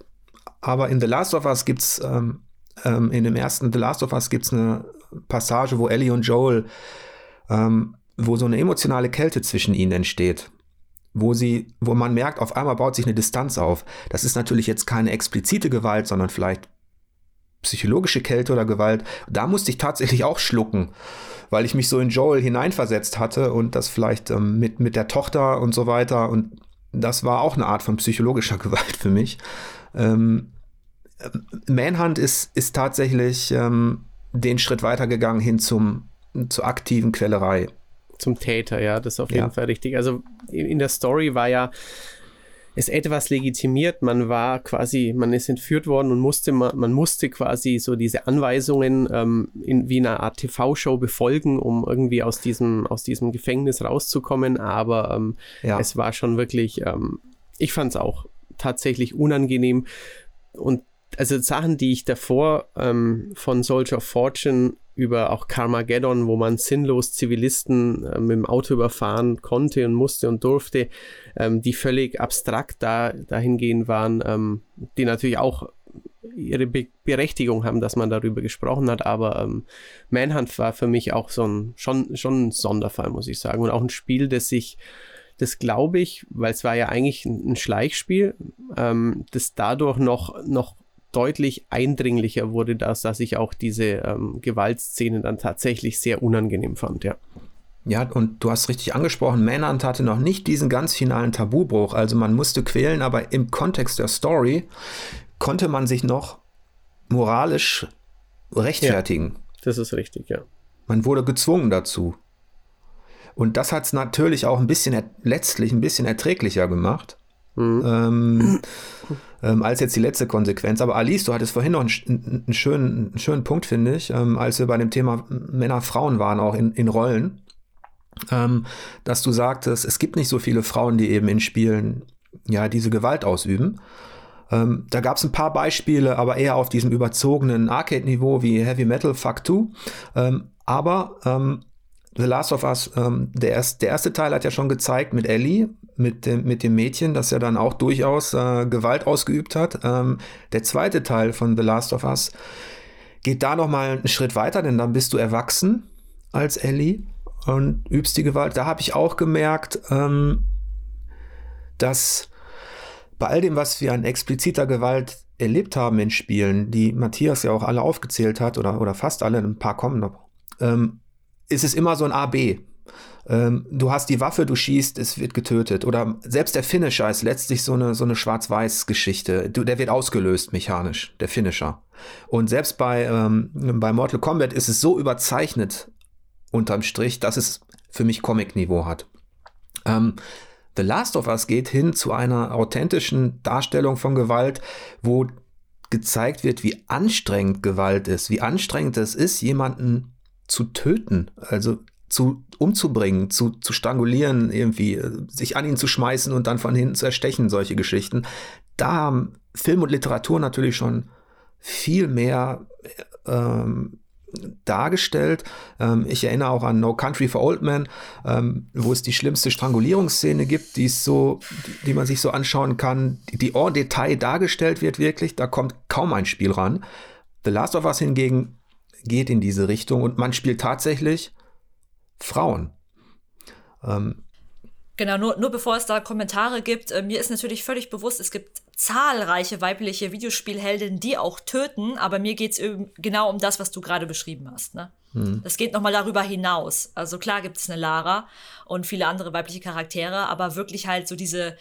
aber in The Last of Us gibt's ähm, ähm, in dem ersten The Last of Us gibt's eine Passage, wo Ellie und Joel, ähm, wo so eine emotionale Kälte zwischen ihnen entsteht wo sie, wo man merkt, auf einmal baut sich eine Distanz auf. Das ist natürlich jetzt keine explizite Gewalt, sondern vielleicht psychologische Kälte oder Gewalt. Da musste ich tatsächlich auch schlucken weil ich mich so in Joel hineinversetzt hatte und das vielleicht ähm, mit, mit der Tochter und so weiter. Und das war auch eine Art von psychologischer *laughs* Gewalt für mich. Ähm, Manhunt ist, ist tatsächlich ähm, den Schritt weitergegangen hin zum, zur aktiven Quellerei. Zum Täter, ja, das ist auf jeden ja. Fall richtig. Also in der Story war ja es etwas legitimiert. Man war quasi, man ist entführt worden und musste, man, man musste quasi so diese Anweisungen ähm, in, wie in einer Art TV-Show befolgen, um irgendwie aus diesem, aus diesem Gefängnis rauszukommen. Aber ähm, ja. es war schon wirklich, ähm, ich fand es auch tatsächlich unangenehm. Und also Sachen, die ich davor ähm, von Soldier of Fortune über auch Carmageddon, wo man sinnlos Zivilisten äh, mit dem Auto überfahren konnte und musste und durfte, ähm, die völlig abstrakt da, dahingehend waren, ähm, die natürlich auch ihre Be Berechtigung haben, dass man darüber gesprochen hat, aber ähm, Manhunt war für mich auch so ein, schon, schon ein Sonderfall, muss ich sagen. Und auch ein Spiel, das sich, das glaube ich, weil es war ja eigentlich ein, Schleichspiel, ähm, das dadurch noch, noch deutlich eindringlicher wurde das, dass ich auch diese ähm, Gewaltszenen dann tatsächlich sehr unangenehm fand, ja. Ja, und du hast richtig angesprochen, Manhunt hatte noch nicht diesen ganz finalen Tabubruch. Also man musste quälen, aber im Kontext der Story konnte man sich noch moralisch rechtfertigen. Ja, das ist richtig, ja. Man wurde gezwungen dazu. Und das hat es natürlich auch ein bisschen, letztlich ein bisschen erträglicher gemacht. Mhm. Ähm, ähm, als jetzt die letzte Konsequenz. Aber Alice, du hattest vorhin noch einen, einen schönen, einen schönen Punkt, finde ich, ähm, als wir bei dem Thema Männer-Frauen waren, auch in, in Rollen, ähm, dass du sagtest, es gibt nicht so viele Frauen, die eben in Spielen ja diese Gewalt ausüben. Ähm, da gab es ein paar Beispiele, aber eher auf diesem überzogenen Arcade-Niveau wie Heavy Metal Fuck 2. Ähm, aber ähm, The Last of Us, ähm, der, erst, der erste Teil hat ja schon gezeigt mit Ellie, mit dem, mit dem Mädchen, das ja dann auch durchaus äh, Gewalt ausgeübt hat. Ähm, der zweite Teil von The Last of Us geht da noch mal einen Schritt weiter, denn dann bist du erwachsen als Ellie und übst die Gewalt. Da habe ich auch gemerkt, ähm, dass bei all dem, was wir an expliziter Gewalt erlebt haben in Spielen, die Matthias ja auch alle aufgezählt hat oder, oder fast alle, ein paar kommen noch, ähm, ist es immer so ein A-B. Ähm, du hast die Waffe, du schießt, es wird getötet. Oder selbst der Finisher ist letztlich so eine, so eine Schwarz-Weiß-Geschichte. Der wird ausgelöst mechanisch, der Finisher. Und selbst bei, ähm, bei Mortal Kombat ist es so überzeichnet unterm Strich, dass es für mich Comic-Niveau hat. Ähm, The Last of Us geht hin zu einer authentischen Darstellung von Gewalt, wo gezeigt wird, wie anstrengend Gewalt ist, wie anstrengend es ist, jemanden zu töten, also zu umzubringen, zu, zu strangulieren, irgendwie, äh, sich an ihn zu schmeißen und dann von hinten zu erstechen, solche Geschichten. Da haben Film und Literatur natürlich schon viel mehr ähm, dargestellt. Ähm, ich erinnere auch an No Country for Old Men, ähm, wo es die schlimmste Strangulierungsszene gibt, die so, die, man sich so anschauen kann, die en Detail dargestellt wird wirklich. Da kommt kaum ein Spiel ran. The Last of Us hingegen geht in diese Richtung und man spielt tatsächlich Frauen. Ähm, Genau, nur, nur bevor es da Kommentare gibt, äh, mir ist natürlich völlig bewusst, es gibt zahlreiche weibliche Videospielheldinnen, die auch töten, aber mir geht es genau um das, was du gerade beschrieben hast. Ne? Hm. Das geht nochmal darüber hinaus. Also klar gibt es eine Lara und viele andere weibliche Charaktere, aber wirklich halt so diese,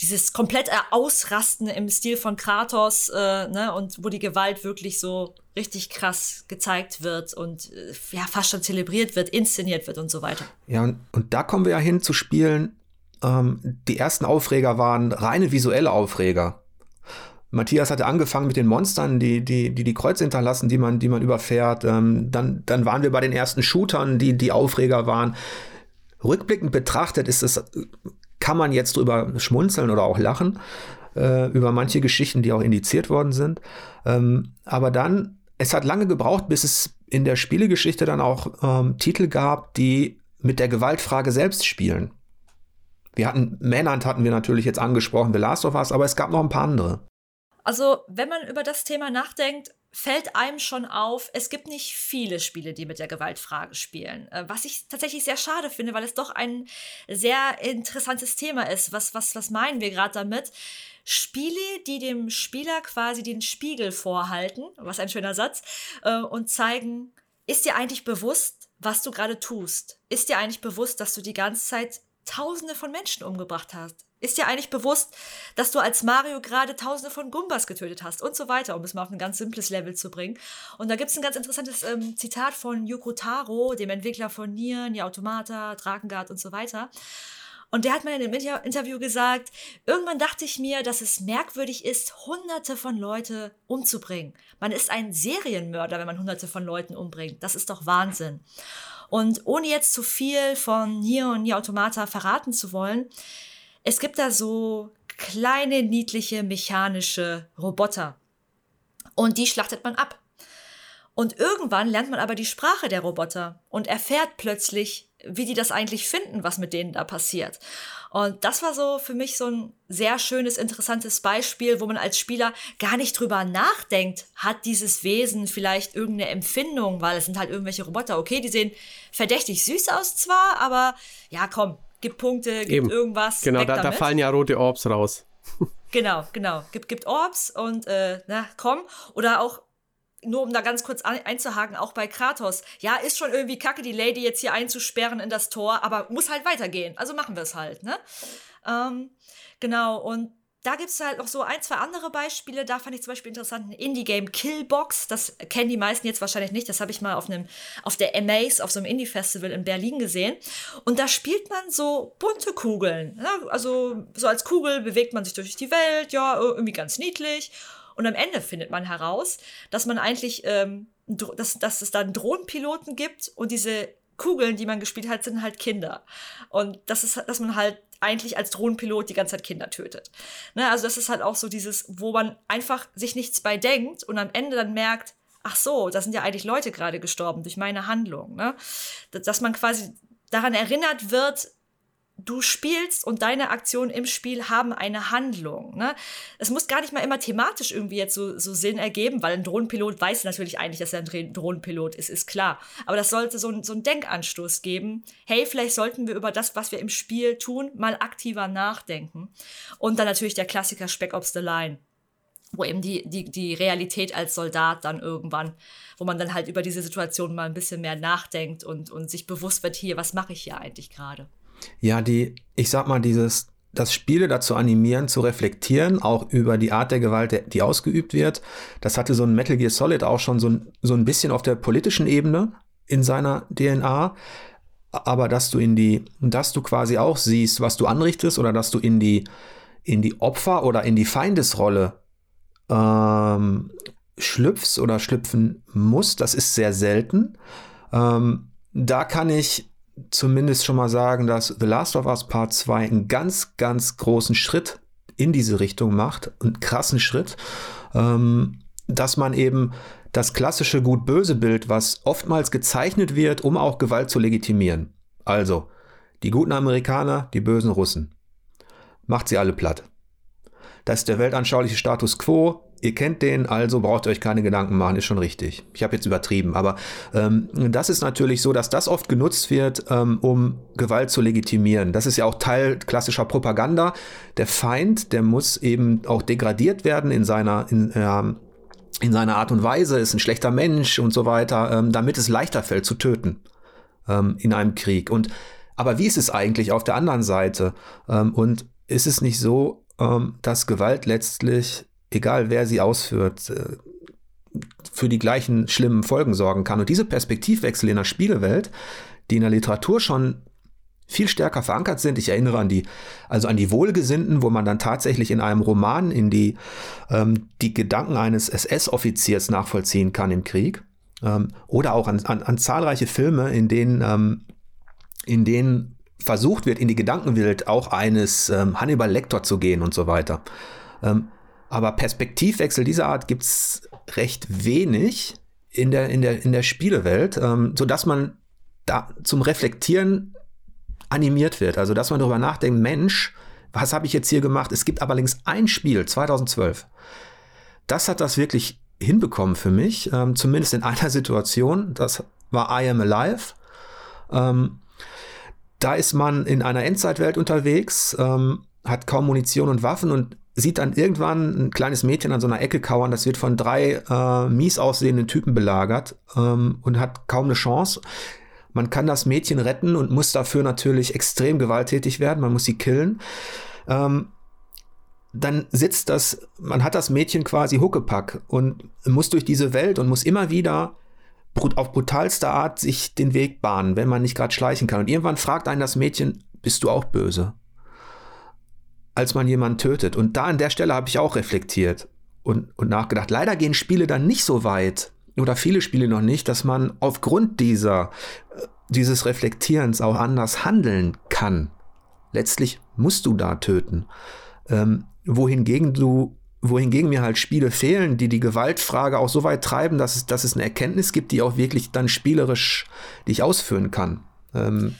dieses komplette Ausrasten im Stil von Kratos, äh, ne, und wo die Gewalt wirklich so richtig krass gezeigt wird und äh, ja, fast schon zelebriert wird, inszeniert wird und so weiter. Ja, und, und da kommen wir ja hin zu Spielen, ähm, die ersten Aufreger waren reine visuelle Aufreger. Matthias hatte angefangen mit den Monstern, die die, die, die Kreuz hinterlassen, die man, die man überfährt. Ähm, dann, dann waren wir bei den ersten Shootern, die die Aufreger waren. Rückblickend betrachtet ist es, kann man jetzt drüber schmunzeln oder auch lachen, äh, über manche Geschichten, die auch indiziert worden sind. Ähm, aber dann, es hat lange gebraucht, bis es in der Spielegeschichte dann auch ähm, Titel gab, die mit der Gewaltfrage selbst spielen. Wir hatten, Manhunt hatten wir natürlich jetzt angesprochen, The Last of Us, aber es gab noch ein paar andere. Also, wenn man über das Thema nachdenkt, fällt einem schon auf, es gibt nicht viele Spiele, die mit der Gewaltfrage spielen. Äh, was ich tatsächlich sehr schade finde, weil es doch ein sehr interessantes Thema ist. Was, was, was meinen wir gerade damit? Spiele, die dem Spieler quasi den Spiegel vorhalten, was ein schöner Satz, äh, und zeigen, ist dir eigentlich bewusst, was du gerade tust? Ist dir eigentlich bewusst, dass du die ganze Zeit Tausende von Menschen umgebracht hast? Ist dir eigentlich bewusst, dass du als Mario gerade Tausende von Gumbas getötet hast und so weiter, um es mal auf ein ganz simples Level zu bringen? Und da gibt es ein ganz interessantes ähm, Zitat von Yoko Taro, dem Entwickler von Nier, Nier Automata, Drakengard und so weiter. Und der hat mal in einem Inter Interview gesagt, irgendwann dachte ich mir, dass es merkwürdig ist, hunderte von Leute umzubringen. Man ist ein Serienmörder, wenn man hunderte von Leuten umbringt. Das ist doch Wahnsinn. Und ohne jetzt zu viel von Nier und Nier Automata verraten zu wollen, es gibt da so kleine, niedliche, mechanische Roboter. Und die schlachtet man ab. Und irgendwann lernt man aber die Sprache der Roboter und erfährt plötzlich, wie die das eigentlich finden, was mit denen da passiert. Und das war so für mich so ein sehr schönes, interessantes Beispiel, wo man als Spieler gar nicht drüber nachdenkt, hat dieses Wesen vielleicht irgendeine Empfindung, weil es sind halt irgendwelche Roboter. Okay, die sehen verdächtig süß aus zwar, aber ja, komm, gibt Punkte, gibt Eben. irgendwas. Genau, da, da, fallen ja rote Orbs raus. *laughs* genau, genau. Gibt, gibt Orbs und äh, na komm. Oder auch, nur um da ganz kurz ein, einzuhaken, auch bei Kratos. Ja, ist schon irgendwie kacke, die Lady jetzt hier einzusperren in das Tor, aber muss halt weitergehen. Also machen wir es halt, ne? Ähm, genau, und da gibt es halt noch so ein, zwei andere Beispiele. Da fand ich zum Beispiel interessant ein Indie-Game Killbox. Das kennen die meisten jetzt wahrscheinlich nicht. Das habe ich mal auf, einem, auf der Amaze, auf so einem Indie-Festival in Berlin gesehen. Und da spielt man so bunte Kugeln. Ne? also so als Kugel bewegt man sich durch die Welt. Ja, irgendwie ganz niedlich. Und am Ende findet man heraus, dass man eigentlich, ähm, dass, dass es dann Drohnenpiloten gibt und diese Kugeln, die man gespielt hat, sind halt Kinder. Und das ist, dass man halt eigentlich als Drohnenpilot die ganze Zeit Kinder tötet. Ne, also das ist halt auch so dieses, wo man einfach sich nichts bei denkt und am Ende dann merkt, ach so, da sind ja eigentlich Leute gerade gestorben durch meine Handlung. Ne? Dass man quasi daran erinnert wird, du spielst und deine Aktionen im Spiel haben eine Handlung. Ne? Es muss gar nicht mal immer thematisch irgendwie jetzt so, so Sinn ergeben, weil ein Drohnenpilot weiß natürlich eigentlich, dass er ein Drohnenpilot ist, ist klar. Aber das sollte so, so einen Denkanstoß geben. Hey, vielleicht sollten wir über das, was wir im Spiel tun, mal aktiver nachdenken. Und dann natürlich der Klassiker Spec Ops The Line wo eben die, die, die Realität als Soldat dann irgendwann, wo man dann halt über diese Situation mal ein bisschen mehr nachdenkt und, und sich bewusst wird, hier, was mache ich hier eigentlich gerade? Ja, die, ich sag mal, dieses, das Spiele dazu animieren, zu reflektieren, auch über die Art der Gewalt, die ausgeübt wird. Das hatte so ein Metal Gear Solid auch schon so ein, so ein bisschen auf der politischen Ebene in seiner DNA. Aber dass du in die, dass du quasi auch siehst, was du anrichtest oder dass du in die, in die Opfer- oder in die Feindesrolle ähm, schlüpfst oder schlüpfen musst, das ist sehr selten. Ähm, da kann ich zumindest schon mal sagen, dass The Last of Us Part 2 einen ganz, ganz großen Schritt in diese Richtung macht, einen krassen Schritt, ähm, dass man eben das klassische Gut-Böse-Bild, was oftmals gezeichnet wird, um auch Gewalt zu legitimieren. Also, die guten Amerikaner, die bösen Russen. Macht sie alle platt. Das ist der weltanschauliche Status quo, Ihr kennt den, also braucht ihr euch keine Gedanken machen, ist schon richtig. Ich habe jetzt übertrieben, aber ähm, das ist natürlich so, dass das oft genutzt wird, ähm, um Gewalt zu legitimieren. Das ist ja auch Teil klassischer Propaganda. Der Feind, der muss eben auch degradiert werden in seiner, in, ähm, in seiner Art und Weise, ist ein schlechter Mensch und so weiter, ähm, damit es leichter fällt zu töten ähm, in einem Krieg. Und aber wie ist es eigentlich auf der anderen Seite? Ähm, und ist es nicht so, dass Gewalt letztlich egal wer sie ausführt, äh, für die gleichen schlimmen Folgen sorgen kann. Und diese Perspektivwechsel in der Spielewelt, die in der Literatur schon viel stärker verankert sind. Ich erinnere an die, also an die Wohlgesinnten, wo man dann tatsächlich in einem Roman in die, ähm, die Gedanken eines SS-Offiziers nachvollziehen kann im Krieg. Ähm, oder auch an, an, an, zahlreiche Filme, in denen, ähm, in denen versucht wird, in die Gedankenwelt auch eines ähm, Hannibal Lecter zu gehen und so weiter. Aber Perspektivwechsel dieser Art gibt es recht wenig in der, in der, in der Spielewelt, ähm, sodass man da zum Reflektieren animiert wird. Also, dass man darüber nachdenkt, Mensch, was habe ich jetzt hier gemacht? Es gibt allerdings ein Spiel, 2012. Das hat das wirklich hinbekommen für mich, ähm, zumindest in einer Situation. Das war I Am Alive. Ähm, da ist man in einer Endzeitwelt unterwegs, ähm, hat kaum Munition und Waffen und sieht dann irgendwann ein kleines Mädchen an so einer Ecke kauern. Das wird von drei äh, mies aussehenden Typen belagert ähm, und hat kaum eine Chance. Man kann das Mädchen retten und muss dafür natürlich extrem gewalttätig werden. Man muss sie killen. Ähm, dann sitzt das, man hat das Mädchen quasi Huckepack und muss durch diese Welt und muss immer wieder auf brutalste Art sich den Weg bahnen, wenn man nicht gerade schleichen kann. Und irgendwann fragt einen das Mädchen, bist du auch böse? Als man jemanden tötet. Und da an der Stelle habe ich auch reflektiert und, und nachgedacht. Leider gehen Spiele dann nicht so weit, oder viele Spiele noch nicht, dass man aufgrund dieser, äh, dieses Reflektierens auch anders handeln kann. Letztlich musst du da töten. Ähm, wohingegen du, wohingegen mir halt Spiele fehlen, die die Gewaltfrage auch so weit treiben, dass es, dass es eine Erkenntnis gibt, die auch wirklich dann spielerisch, die ich ausführen kann. Ähm,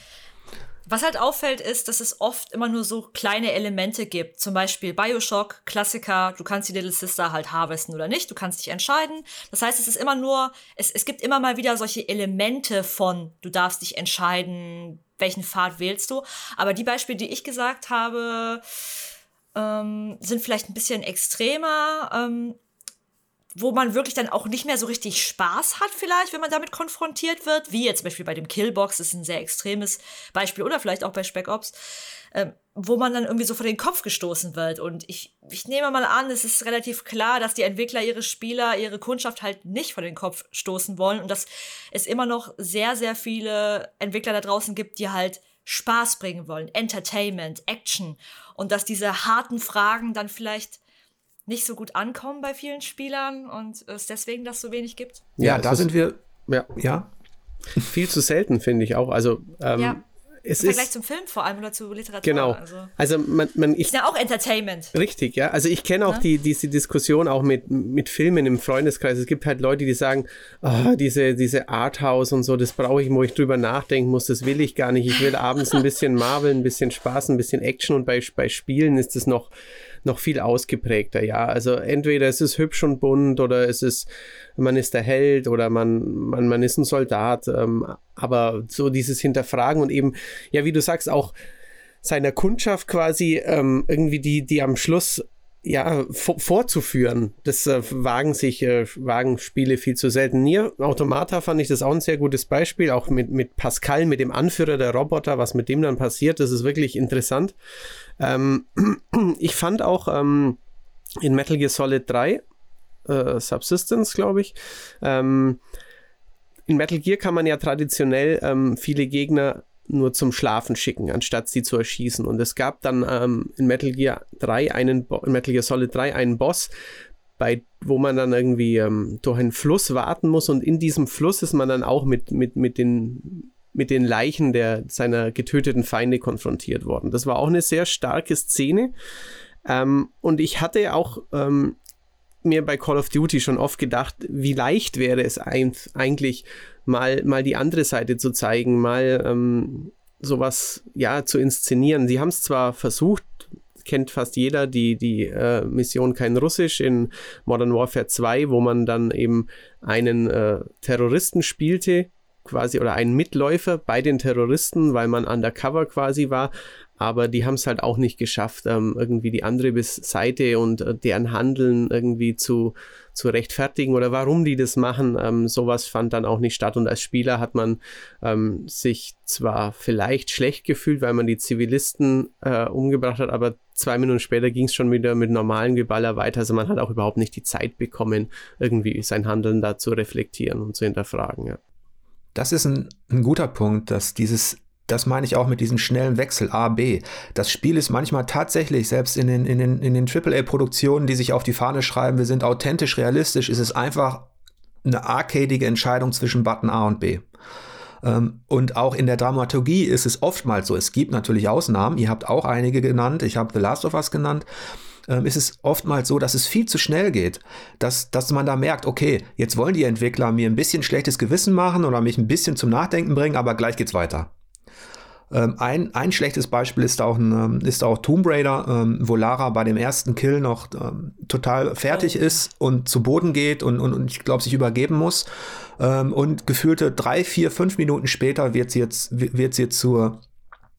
was halt auffällt, ist, dass es oft immer nur so kleine Elemente gibt. Zum Beispiel Bioshock, Klassiker, du kannst die Little Sister halt harvesten oder nicht, du kannst dich entscheiden. Das heißt, es ist immer nur, es, es gibt immer mal wieder solche Elemente von, du darfst dich entscheiden, welchen Pfad wählst du. Aber die Beispiele, die ich gesagt habe, ähm, sind vielleicht ein bisschen extremer. Ähm, wo man wirklich dann auch nicht mehr so richtig Spaß hat, vielleicht, wenn man damit konfrontiert wird, wie jetzt zum Beispiel bei dem Killbox, ist ein sehr extremes Beispiel, oder vielleicht auch bei Spec Ops, ähm, wo man dann irgendwie so vor den Kopf gestoßen wird. Und ich, ich nehme mal an, es ist relativ klar, dass die Entwickler ihre Spieler, ihre Kundschaft halt nicht vor den Kopf stoßen wollen und dass es immer noch sehr, sehr viele Entwickler da draußen gibt, die halt Spaß bringen wollen, Entertainment, Action und dass diese harten Fragen dann vielleicht nicht so gut ankommen bei vielen Spielern und es deswegen das so wenig gibt? Ja, ja da sind wir. Ja. ja. Viel zu selten, finde ich auch. Also, ähm, ja. Es Im Vergleich ist, zum Film vor allem oder zu Literatur. Genau. Also, also man, man ich, ist ja auch Entertainment. Richtig, ja. Also ich kenne auch ja? die, diese Diskussion auch mit, mit Filmen im Freundeskreis. Es gibt halt Leute, die sagen, oh, diese, diese Arthouse und so, das brauche ich, wo ich drüber nachdenken muss, das will ich gar nicht. Ich will abends ein bisschen *laughs* Marvel, ein bisschen Spaß, ein bisschen Action und bei, bei Spielen ist es noch noch viel ausgeprägter, ja. Also entweder es ist hübsch und bunt oder es ist, man ist der Held oder man, man, man ist ein Soldat, ähm, aber so dieses Hinterfragen und eben, ja, wie du sagst, auch seiner Kundschaft quasi ähm, irgendwie die, die am Schluss ja, vorzuführen. Das äh, wagen sich, äh, wagen Spiele viel zu selten. Nier Automata fand ich das auch ein sehr gutes Beispiel, auch mit, mit Pascal, mit dem Anführer der Roboter, was mit dem dann passiert, das ist wirklich interessant. Ähm, *clears throat* ich fand auch ähm, in Metal Gear Solid 3, äh, Subsistence, glaube ich, ähm, in Metal Gear kann man ja traditionell ähm, viele Gegner nur zum Schlafen schicken, anstatt sie zu erschießen. Und es gab dann ähm, in Metal Gear 3 einen Bo in Metal Gear Solid 3 einen Boss, bei, wo man dann irgendwie ähm, durch einen Fluss warten muss und in diesem Fluss ist man dann auch mit, mit, mit den mit den Leichen der, seiner getöteten Feinde konfrontiert worden. Das war auch eine sehr starke Szene. Ähm, und ich hatte auch ähm, mir bei Call of Duty schon oft gedacht, wie leicht wäre es eigentlich mal, mal die andere Seite zu zeigen, mal ähm, sowas ja zu inszenieren. Sie haben es zwar versucht, kennt fast jeder die, die äh, Mission Kein Russisch in Modern Warfare 2, wo man dann eben einen äh, Terroristen spielte, quasi oder einen Mitläufer bei den Terroristen, weil man undercover quasi war. Aber die haben es halt auch nicht geschafft, ähm, irgendwie die andere Seite und äh, deren Handeln irgendwie zu, zu rechtfertigen oder warum die das machen. Ähm, sowas fand dann auch nicht statt. Und als Spieler hat man ähm, sich zwar vielleicht schlecht gefühlt, weil man die Zivilisten äh, umgebracht hat, aber zwei Minuten später ging es schon wieder mit normalen Geballer weiter. Also man hat auch überhaupt nicht die Zeit bekommen, irgendwie sein Handeln da zu reflektieren und zu hinterfragen. Ja. Das ist ein, ein guter Punkt, dass dieses das meine ich auch mit diesem schnellen Wechsel A, B. Das Spiel ist manchmal tatsächlich, selbst in den, in den, in den AAA-Produktionen, die sich auf die Fahne schreiben, wir sind authentisch, realistisch, ist es einfach eine arcadige Entscheidung zwischen Button A und B. Ähm, und auch in der Dramaturgie ist es oftmals so. Es gibt natürlich Ausnahmen. Ihr habt auch einige genannt. Ich habe The Last of Us genannt ähm, ist es oftmals so, dass es viel zu schnell geht. Dass, dass man da merkt, okay, jetzt wollen die Entwickler mir ein bisschen schlechtes Gewissen machen oder mich ein bisschen zum Nachdenken bringen, aber gleich geht's weiter. Ähm, ein, ein schlechtes Beispiel ist auch, ein, ähm, ist auch Tomb Raider, ähm, wo Lara bei dem ersten Kill noch ähm, total fertig oh. ist und zu Boden geht und, und, und ich glaube, sich übergeben muss. Und gefühlte drei, vier, fünf Minuten später wird sie jetzt, wird sie zur,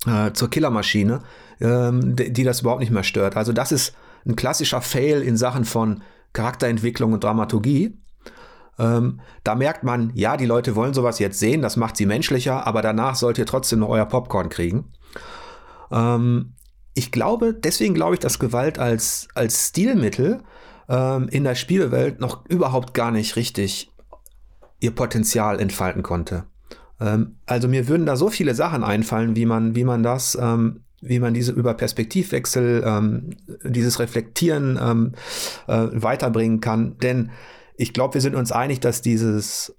äh, zur Killermaschine, die, die das überhaupt nicht mehr stört. Also das ist ein klassischer Fail in Sachen von Charakterentwicklung und Dramaturgie. Ähm, da merkt man, ja, die Leute wollen sowas jetzt sehen, das macht sie menschlicher, aber danach sollt ihr trotzdem noch euer Popcorn kriegen. Ähm, ich glaube, deswegen glaube ich, dass Gewalt als, als Stilmittel ähm, in der Spielewelt noch überhaupt gar nicht richtig ihr Potenzial entfalten konnte. Ähm, also mir würden da so viele Sachen einfallen, wie man, wie man das ähm, wie man diese über Perspektivwechsel, ähm, dieses Reflektieren ähm, äh, weiterbringen kann. Denn ich glaube, wir sind uns einig, dass dieses,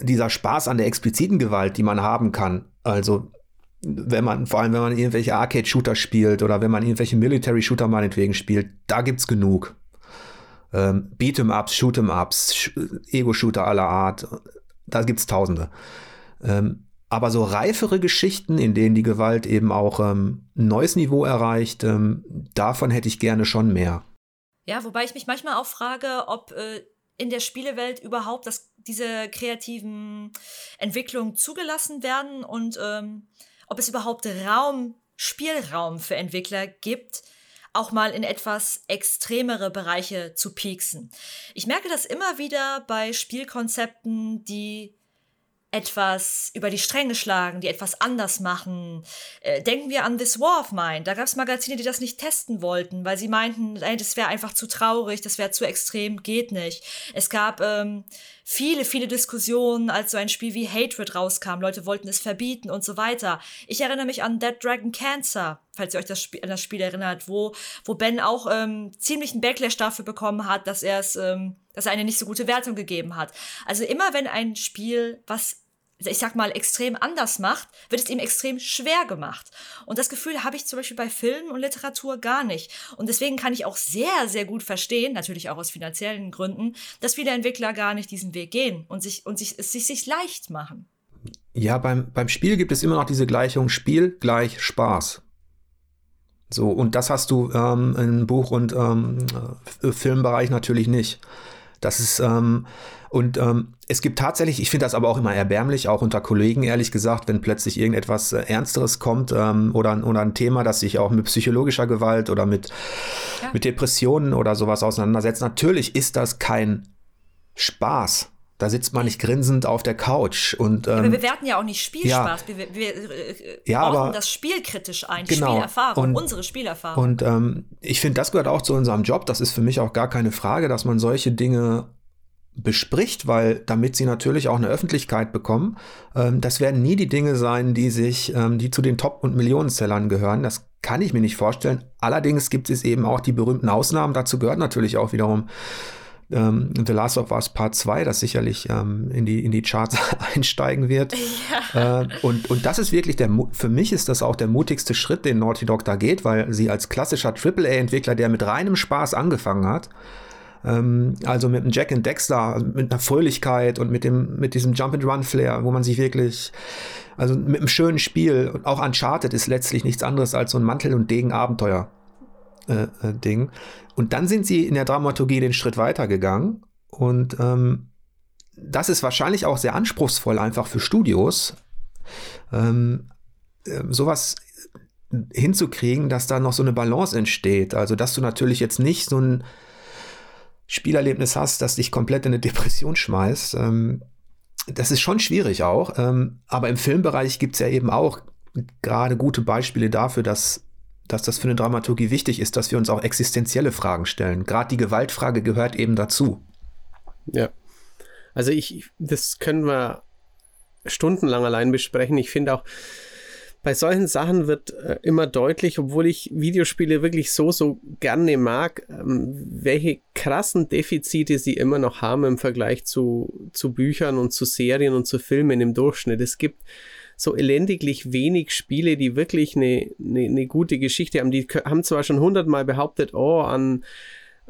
dieser Spaß an der expliziten Gewalt, die man haben kann, also wenn man, vor allem wenn man irgendwelche Arcade-Shooter spielt oder wenn man irgendwelche Military-Shooter meinetwegen spielt, da gibt's genug. Ähm, Beat'em-Ups, Shoot'em-Ups, Ego-Shooter aller Art, da gibt's tausende. Ähm, aber so reifere Geschichten, in denen die Gewalt eben auch ähm, ein neues Niveau erreicht, ähm, davon hätte ich gerne schon mehr. Ja, wobei ich mich manchmal auch frage, ob äh, in der Spielewelt überhaupt das, diese kreativen Entwicklungen zugelassen werden und ähm, ob es überhaupt Raum, Spielraum für Entwickler gibt, auch mal in etwas extremere Bereiche zu pieksen. Ich merke das immer wieder bei Spielkonzepten, die etwas über die Stränge schlagen, die etwas anders machen. Äh, denken wir an This War of Mine. Da gab es Magazine, die das nicht testen wollten, weil sie meinten, ey, das wäre einfach zu traurig, das wäre zu extrem, geht nicht. Es gab ähm, viele, viele Diskussionen, als so ein Spiel wie Hatred rauskam. Leute wollten es verbieten und so weiter. Ich erinnere mich an Dead Dragon Cancer, falls ihr euch das Spiel, an das Spiel erinnert, wo, wo Ben auch ähm, ziemlichen Backlash dafür bekommen hat, dass er es, ähm, dass er eine nicht so gute Wertung gegeben hat. Also immer wenn ein Spiel, was ich sag mal, extrem anders macht, wird es ihm extrem schwer gemacht. Und das Gefühl habe ich zum Beispiel bei Film und Literatur gar nicht. Und deswegen kann ich auch sehr, sehr gut verstehen, natürlich auch aus finanziellen Gründen, dass viele Entwickler gar nicht diesen Weg gehen und sich, und sich, es sich, sich leicht machen. Ja, beim, beim Spiel gibt es immer noch diese Gleichung Spiel gleich Spaß. So, und das hast du ähm, im Buch- und ähm, äh, Filmbereich natürlich nicht. Das ist, ähm, und ähm, es gibt tatsächlich, ich finde das aber auch immer erbärmlich, auch unter Kollegen, ehrlich gesagt, wenn plötzlich irgendetwas äh, Ernsteres kommt ähm, oder, oder ein Thema, das sich auch mit psychologischer Gewalt oder mit, ja. mit Depressionen oder sowas auseinandersetzt. Natürlich ist das kein Spaß. Da sitzt man nicht grinsend auf der Couch und ähm, ja, wir bewerten ja auch nicht Spielspaß. Ja, wir, wir äh, ja, aber, das Spiel kritisch ein, genau, Spielerfahrung, und, unsere Spielerfahrung. Und ähm, ich finde, das gehört auch zu unserem Job. Das ist für mich auch gar keine Frage, dass man solche Dinge bespricht, weil damit sie natürlich auch eine Öffentlichkeit bekommen. Ähm, das werden nie die Dinge sein, die sich, ähm, die zu den Top- und Millionenzellern gehören. Das kann ich mir nicht vorstellen. Allerdings gibt es eben auch die berühmten Ausnahmen. Dazu gehört natürlich auch wiederum ähm, The Last of Us Part 2, das sicherlich ähm, in, die, in die Charts *laughs* einsteigen wird. Ja. Äh, und, und das ist wirklich der, für mich ist das auch der mutigste Schritt, den Naughty Dog da geht, weil sie als klassischer AAA-Entwickler, der mit reinem Spaß angefangen hat, ähm, also mit einem Jack and Dexter, mit einer Fröhlichkeit und mit dem, mit diesem Jump and Run Flair, wo man sich wirklich, also mit einem schönen Spiel, und auch Uncharted ist letztlich nichts anderes als so ein Mantel- und Degen-Abenteuer. Äh, äh, Ding. Und dann sind sie in der Dramaturgie den Schritt weitergegangen. Und ähm, das ist wahrscheinlich auch sehr anspruchsvoll einfach für Studios, ähm, äh, sowas hinzukriegen, dass da noch so eine Balance entsteht. Also, dass du natürlich jetzt nicht so ein Spielerlebnis hast, das dich komplett in eine Depression schmeißt. Ähm, das ist schon schwierig auch. Ähm, aber im Filmbereich gibt es ja eben auch gerade gute Beispiele dafür, dass dass das für eine Dramaturgie wichtig ist, dass wir uns auch existenzielle Fragen stellen. Gerade die Gewaltfrage gehört eben dazu. Ja. Also ich, das können wir stundenlang allein besprechen. Ich finde auch, bei solchen Sachen wird äh, immer deutlich, obwohl ich Videospiele wirklich so, so gerne mag, ähm, welche krassen Defizite sie immer noch haben im Vergleich zu, zu Büchern und zu Serien und zu Filmen im Durchschnitt. Es gibt so elendiglich wenig Spiele, die wirklich eine, eine, eine gute Geschichte haben. Die haben zwar schon hundertmal behauptet, oh, an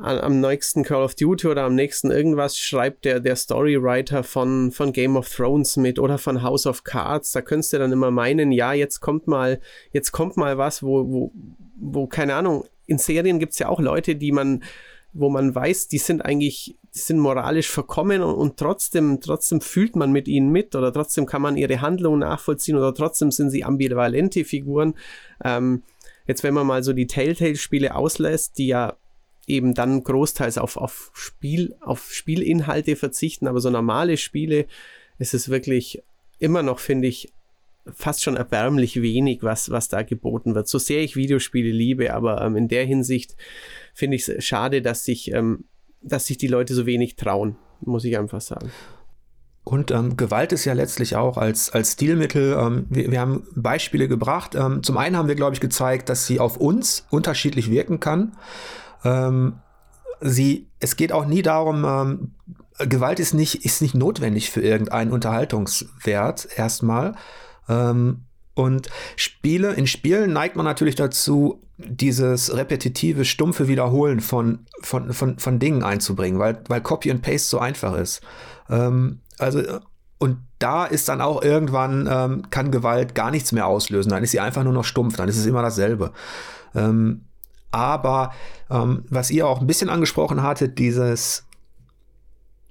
am nächsten Call of Duty oder am nächsten irgendwas schreibt der, der Storywriter von, von Game of Thrones mit oder von House of Cards. Da könntest du dann immer meinen, ja, jetzt kommt mal, jetzt kommt mal was, wo, wo, wo, keine Ahnung, in Serien gibt es ja auch Leute, die man, wo man weiß, die sind eigentlich, die sind moralisch verkommen und, und trotzdem, trotzdem fühlt man mit ihnen mit oder trotzdem kann man ihre Handlungen nachvollziehen oder trotzdem sind sie ambivalente Figuren. Ähm, jetzt, wenn man mal so die Telltale-Spiele auslässt, die ja eben dann großteils auf, auf, Spiel, auf Spielinhalte verzichten, aber so normale Spiele ist es wirklich immer noch, finde ich, fast schon erbärmlich wenig, was, was da geboten wird. So sehr ich Videospiele liebe, aber ähm, in der Hinsicht finde ich es schade, dass sich, ähm, dass sich die Leute so wenig trauen, muss ich einfach sagen. Und ähm, Gewalt ist ja letztlich auch als, als Stilmittel, ähm, wir, wir, haben Beispiele gebracht. Ähm, zum einen haben wir, glaube ich, gezeigt, dass sie auf uns unterschiedlich wirken kann. Ähm, sie, es geht auch nie darum, ähm, Gewalt ist nicht, ist nicht notwendig für irgendeinen Unterhaltungswert erstmal. Ähm, und Spiele, in Spielen neigt man natürlich dazu, dieses repetitive, stumpfe Wiederholen von, von, von, von Dingen einzubringen, weil, weil Copy and Paste so einfach ist. Ähm, also, und da ist dann auch irgendwann, ähm, kann Gewalt gar nichts mehr auslösen. Dann ist sie einfach nur noch stumpf, dann ist es immer dasselbe. Ähm, aber ähm, was ihr auch ein bisschen angesprochen hattet, dieses,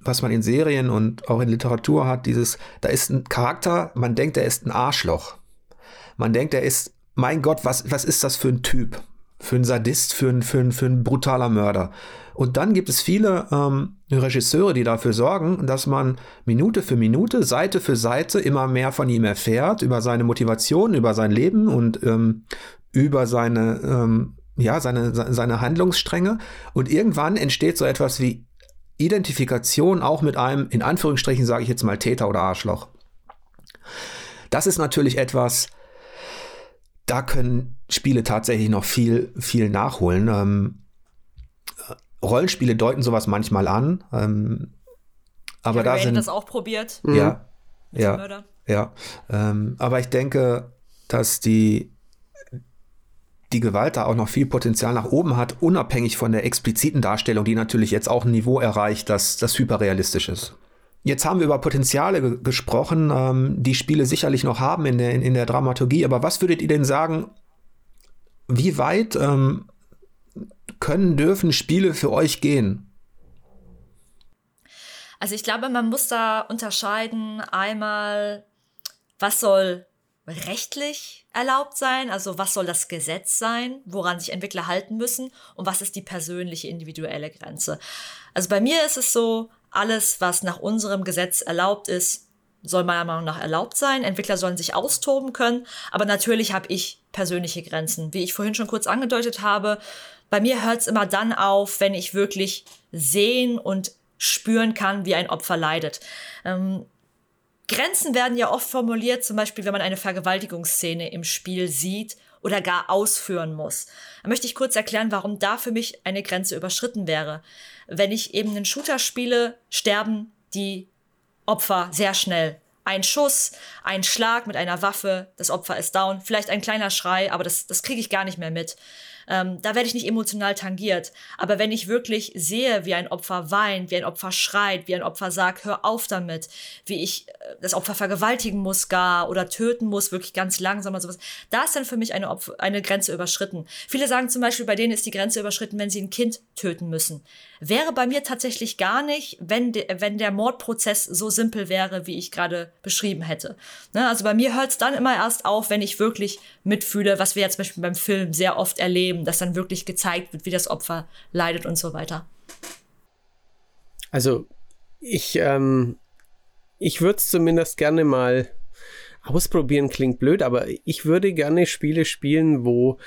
was man in Serien und auch in Literatur hat, dieses, da ist ein Charakter, man denkt, er ist ein Arschloch. Man denkt, er ist, mein Gott, was, was ist das für ein Typ? Für ein Sadist, für ein, für ein, für ein brutaler Mörder. Und dann gibt es viele ähm, Regisseure, die dafür sorgen, dass man Minute für Minute, Seite für Seite immer mehr von ihm erfährt, über seine Motivation, über sein Leben und ähm, über seine ähm, ja, seine, seine Handlungsstränge. Und irgendwann entsteht so etwas wie Identifikation auch mit einem, in Anführungsstrichen sage ich jetzt mal, Täter oder Arschloch. Das ist natürlich etwas, da können Spiele tatsächlich noch viel, viel nachholen. Ähm, Rollenspiele deuten sowas manchmal an. Ähm, aber ja, da sind das auch probiert. Ja, mhm. ja, ja. Ähm, aber ich denke, dass die die Gewalt da auch noch viel Potenzial nach oben hat, unabhängig von der expliziten Darstellung, die natürlich jetzt auch ein Niveau erreicht, das, das hyperrealistisch ist. Jetzt haben wir über Potenziale gesprochen, ähm, die Spiele sicherlich noch haben in der, in, in, der Dramaturgie, aber was würdet ihr denn sagen, wie weit ähm, können, dürfen Spiele für euch gehen? Also ich glaube, man muss da unterscheiden einmal, was soll rechtlich erlaubt sein? Also was soll das Gesetz sein, woran sich Entwickler halten müssen? Und was ist die persönliche, individuelle Grenze? Also bei mir ist es so, alles, was nach unserem Gesetz erlaubt ist, soll meiner Meinung nach erlaubt sein. Entwickler sollen sich austoben können. Aber natürlich habe ich persönliche Grenzen. Wie ich vorhin schon kurz angedeutet habe, bei mir hört es immer dann auf, wenn ich wirklich sehen und spüren kann, wie ein Opfer leidet. Ähm, Grenzen werden ja oft formuliert, zum Beispiel, wenn man eine Vergewaltigungsszene im Spiel sieht oder gar ausführen muss. Da möchte ich kurz erklären, warum da für mich eine Grenze überschritten wäre. Wenn ich eben einen Shooter spiele, sterben die Opfer sehr schnell. Ein Schuss, ein Schlag mit einer Waffe, das Opfer ist down, vielleicht ein kleiner Schrei, aber das, das kriege ich gar nicht mehr mit. Ähm, da werde ich nicht emotional tangiert. Aber wenn ich wirklich sehe, wie ein Opfer weint, wie ein Opfer schreit, wie ein Opfer sagt, hör auf damit, wie ich äh, das Opfer vergewaltigen muss gar oder töten muss, wirklich ganz langsam und sowas, da ist dann für mich eine, Opfer, eine Grenze überschritten. Viele sagen zum Beispiel, bei denen ist die Grenze überschritten, wenn sie ein Kind töten müssen. Wäre bei mir tatsächlich gar nicht, wenn, de, wenn der Mordprozess so simpel wäre, wie ich gerade beschrieben hätte. Ne? Also bei mir hört es dann immer erst auf, wenn ich wirklich mitfühle, was wir jetzt zum Beispiel beim Film sehr oft erleben, dass dann wirklich gezeigt wird, wie das Opfer leidet und so weiter. Also ich, ähm, ich würde es zumindest gerne mal ausprobieren, klingt blöd, aber ich würde gerne Spiele spielen, wo,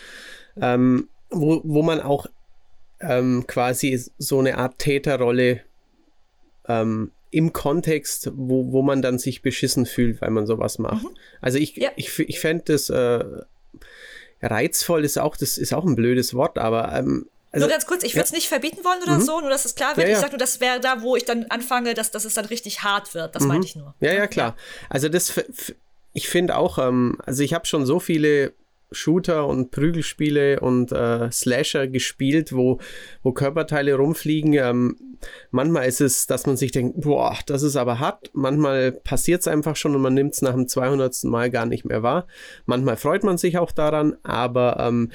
ähm, wo, wo man auch ähm, quasi so eine Art Täterrolle ähm, im Kontext, wo, wo man dann sich beschissen fühlt, weil man sowas macht. Mhm. Also ich, ja. ich, ich fände das äh, reizvoll ist auch, das ist auch ein blödes Wort, aber ähm, also, nur ganz kurz, ich würde es ja. nicht verbieten wollen oder mhm. so, nur dass es klar wird. Ja, ja. Ich sage nur, das wäre da, wo ich dann anfange, dass, dass es dann richtig hart wird. Das mhm. meinte ich nur. Ja, ja, klar. Also das, ich finde auch, ähm, also ich habe schon so viele Shooter und Prügelspiele und äh, Slasher gespielt, wo, wo Körperteile rumfliegen. Ähm, manchmal ist es, dass man sich denkt, boah, das ist aber hart. Manchmal passiert es einfach schon und man nimmt es nach dem 200. Mal gar nicht mehr wahr. Manchmal freut man sich auch daran, aber ähm,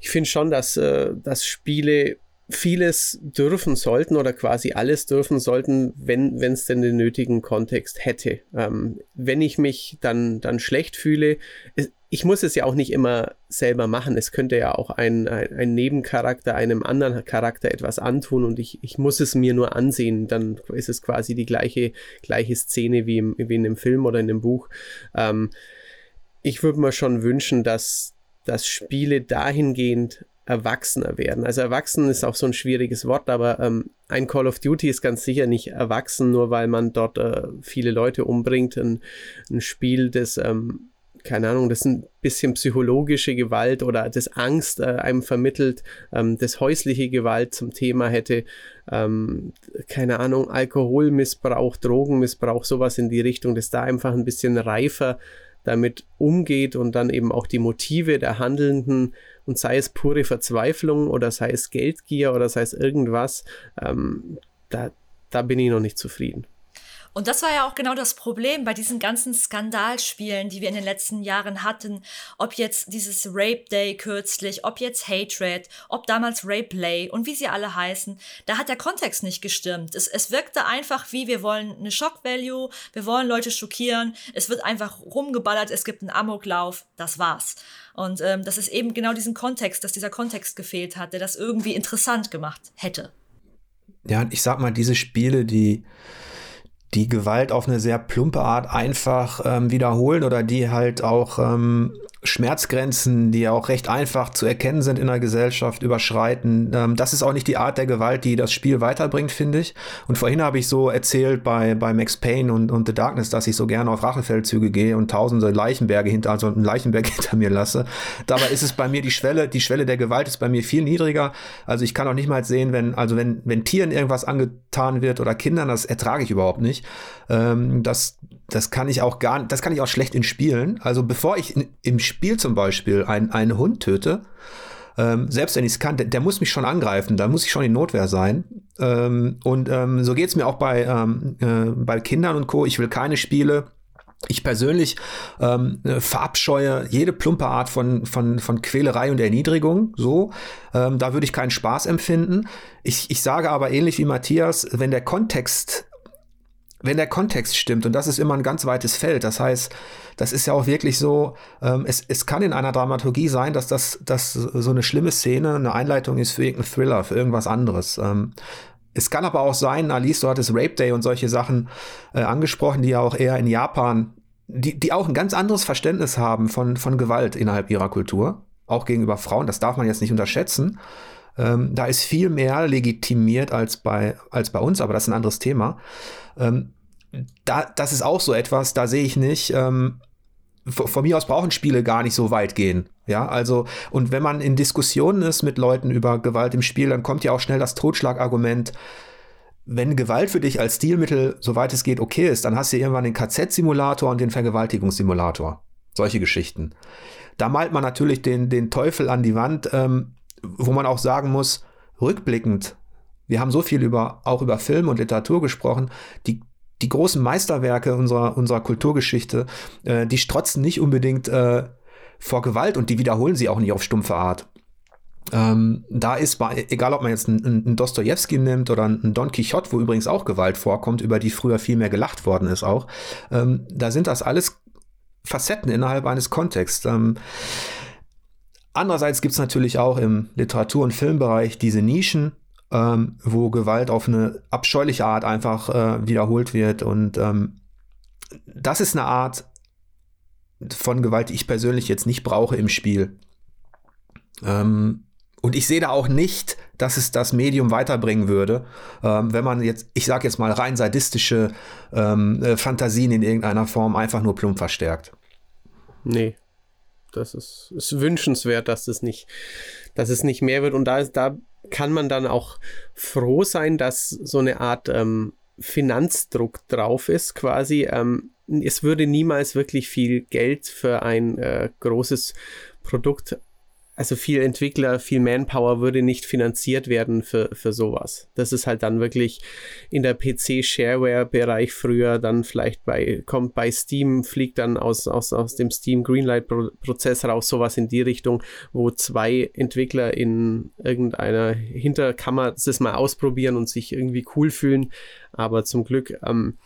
ich finde schon, dass, äh, dass Spiele vieles dürfen sollten oder quasi alles dürfen sollten, wenn es denn den nötigen Kontext hätte. Ähm, wenn ich mich dann, dann schlecht fühle, es, ich muss es ja auch nicht immer selber machen. Es könnte ja auch ein, ein, ein, Nebencharakter einem anderen Charakter etwas antun und ich, ich muss es mir nur ansehen. Dann ist es quasi die gleiche, gleiche Szene wie, im, wie in einem Film oder in einem Buch. Ähm, ich würde mir schon wünschen, dass, dass Spiele dahingehend erwachsener werden. Also erwachsen ist auch so ein schwieriges Wort, aber ähm, ein Call of Duty ist ganz sicher nicht erwachsen, nur weil man dort äh, viele Leute umbringt. Ein, ein Spiel, das, ähm, keine Ahnung, das ein bisschen psychologische Gewalt oder das Angst äh, einem vermittelt, ähm, das häusliche Gewalt zum Thema hätte, ähm, keine Ahnung, Alkoholmissbrauch, Drogenmissbrauch, sowas in die Richtung, das da einfach ein bisschen reifer damit umgeht und dann eben auch die Motive der Handelnden und sei es pure Verzweiflung oder sei es Geldgier oder sei es irgendwas, ähm, da, da bin ich noch nicht zufrieden. Und das war ja auch genau das Problem bei diesen ganzen Skandalspielen, die wir in den letzten Jahren hatten. Ob jetzt dieses Rape Day kürzlich, ob jetzt Hatred, ob damals Rape Play und wie sie alle heißen. Da hat der Kontext nicht gestimmt. Es, es wirkte einfach wie, wir wollen eine Shock Value, wir wollen Leute schockieren. Es wird einfach rumgeballert, es gibt einen Amoklauf. Das war's. Und ähm, das ist eben genau diesen Kontext, dass dieser Kontext gefehlt hat, der das irgendwie interessant gemacht hätte. Ja, ich sag mal, diese Spiele, die die Gewalt auf eine sehr plumpe Art einfach ähm, wiederholen oder die halt auch ähm, Schmerzgrenzen, die auch recht einfach zu erkennen sind in der Gesellschaft, überschreiten. Ähm, das ist auch nicht die Art der Gewalt, die das Spiel weiterbringt, finde ich. Und vorhin habe ich so erzählt bei, bei Max Payne und, und The Darkness, dass ich so gerne auf Rachefeldzüge gehe und tausende Leichenberge hinter, also einen Leichenberg *laughs* hinter mir lasse. Dabei ist es bei mir die Schwelle, die Schwelle der Gewalt ist bei mir viel niedriger. Also ich kann auch nicht mal sehen, wenn, also wenn, wenn Tieren irgendwas angetan wird oder Kindern, das ertrage ich überhaupt nicht. Ähm, das, das kann ich auch gar, das kann ich auch schlecht in Spielen. Also bevor ich in, im Spiel zum Beispiel einen, einen Hund töte, ähm, selbst wenn ich es kann, der, der, muss mich schon angreifen, da muss ich schon in Notwehr sein. Ähm, und ähm, so geht es mir auch bei, ähm, äh, bei Kindern und Co. Ich will keine Spiele. Ich persönlich ähm, verabscheue jede plumpe Art von, von, von Quälerei und Erniedrigung. So, ähm, da würde ich keinen Spaß empfinden. Ich, ich sage aber ähnlich wie Matthias, wenn der Kontext wenn der Kontext stimmt, und das ist immer ein ganz weites Feld, das heißt, das ist ja auch wirklich so, ähm, es, es kann in einer Dramaturgie sein, dass das dass so eine schlimme Szene eine Einleitung ist für irgendeinen Thriller, für irgendwas anderes. Ähm, es kann aber auch sein, Alice, du hattest Rape Day und solche Sachen äh, angesprochen, die ja auch eher in Japan, die, die auch ein ganz anderes Verständnis haben von, von Gewalt innerhalb ihrer Kultur, auch gegenüber Frauen, das darf man jetzt nicht unterschätzen. Ähm, da ist viel mehr legitimiert als bei, als bei uns, aber das ist ein anderes Thema. Ähm, da, das ist auch so etwas, da sehe ich nicht, ähm, von mir aus brauchen Spiele gar nicht so weit gehen. Ja, also, und wenn man in Diskussionen ist mit Leuten über Gewalt im Spiel, dann kommt ja auch schnell das Totschlagargument, wenn Gewalt für dich als Stilmittel, soweit es geht, okay ist, dann hast du irgendwann den KZ-Simulator und den Vergewaltigungssimulator. Solche Geschichten. Da malt man natürlich den, den Teufel an die Wand, ähm, wo man auch sagen muss, rückblickend, wir haben so viel über, auch über Film und Literatur gesprochen, die, die großen Meisterwerke unserer, unserer Kulturgeschichte, äh, die strotzen nicht unbedingt äh, vor Gewalt und die wiederholen sie auch nicht auf stumpfe Art. Ähm, da ist, egal ob man jetzt einen, einen Dostoevsky nimmt oder einen Don Quixote, wo übrigens auch Gewalt vorkommt, über die früher viel mehr gelacht worden ist auch, ähm, da sind das alles Facetten innerhalb eines Kontexts. Ähm, andererseits gibt es natürlich auch im Literatur- und Filmbereich diese Nischen, ähm, wo Gewalt auf eine abscheuliche Art einfach äh, wiederholt wird. Und ähm, das ist eine Art von Gewalt, die ich persönlich jetzt nicht brauche im Spiel. Ähm, und ich sehe da auch nicht, dass es das Medium weiterbringen würde, ähm, wenn man jetzt, ich sage jetzt mal, rein sadistische ähm, äh, Fantasien in irgendeiner Form einfach nur plump verstärkt. Nee. Das ist, ist wünschenswert, dass es nicht, dass es nicht mehr wird. Und da, ist, da kann man dann auch froh sein, dass so eine Art ähm, Finanzdruck drauf ist, quasi. Ähm, es würde niemals wirklich viel Geld für ein äh, großes Produkt also viel Entwickler, viel Manpower würde nicht finanziert werden für, für sowas. Das ist halt dann wirklich in der PC-Shareware-Bereich früher, dann vielleicht bei, kommt bei Steam, fliegt dann aus, aus, aus dem Steam Greenlight-Prozess raus, sowas in die Richtung, wo zwei Entwickler in irgendeiner Hinterkammer das mal ausprobieren und sich irgendwie cool fühlen. Aber zum Glück, ähm,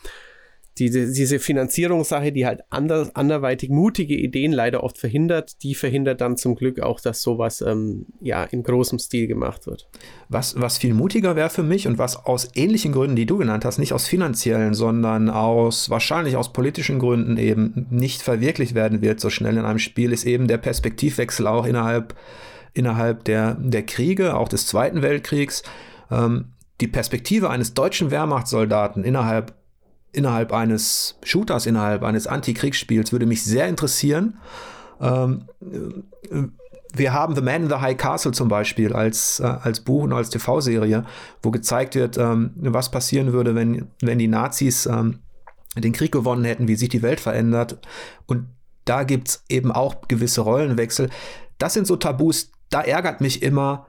diese, diese Finanzierungssache, die halt ander, anderweitig mutige Ideen leider oft verhindert, die verhindert dann zum Glück auch, dass sowas ähm, ja in großem Stil gemacht wird. Was, was viel mutiger wäre für mich und was aus ähnlichen Gründen, die du genannt hast, nicht aus finanziellen, sondern aus wahrscheinlich aus politischen Gründen eben nicht verwirklicht werden wird so schnell in einem Spiel, ist eben der Perspektivwechsel auch innerhalb, innerhalb der, der Kriege, auch des Zweiten Weltkriegs. Ähm, die Perspektive eines deutschen Wehrmachtssoldaten innerhalb innerhalb eines Shooters, innerhalb eines Antikriegsspiels, würde mich sehr interessieren. Ähm, äh, wir haben The Man in the High Castle zum Beispiel als, äh, als Buch und als TV-Serie, wo gezeigt wird, ähm, was passieren würde, wenn, wenn die Nazis ähm, den Krieg gewonnen hätten, wie sich die Welt verändert. Und da gibt es eben auch gewisse Rollenwechsel. Das sind so Tabus, da ärgert mich immer,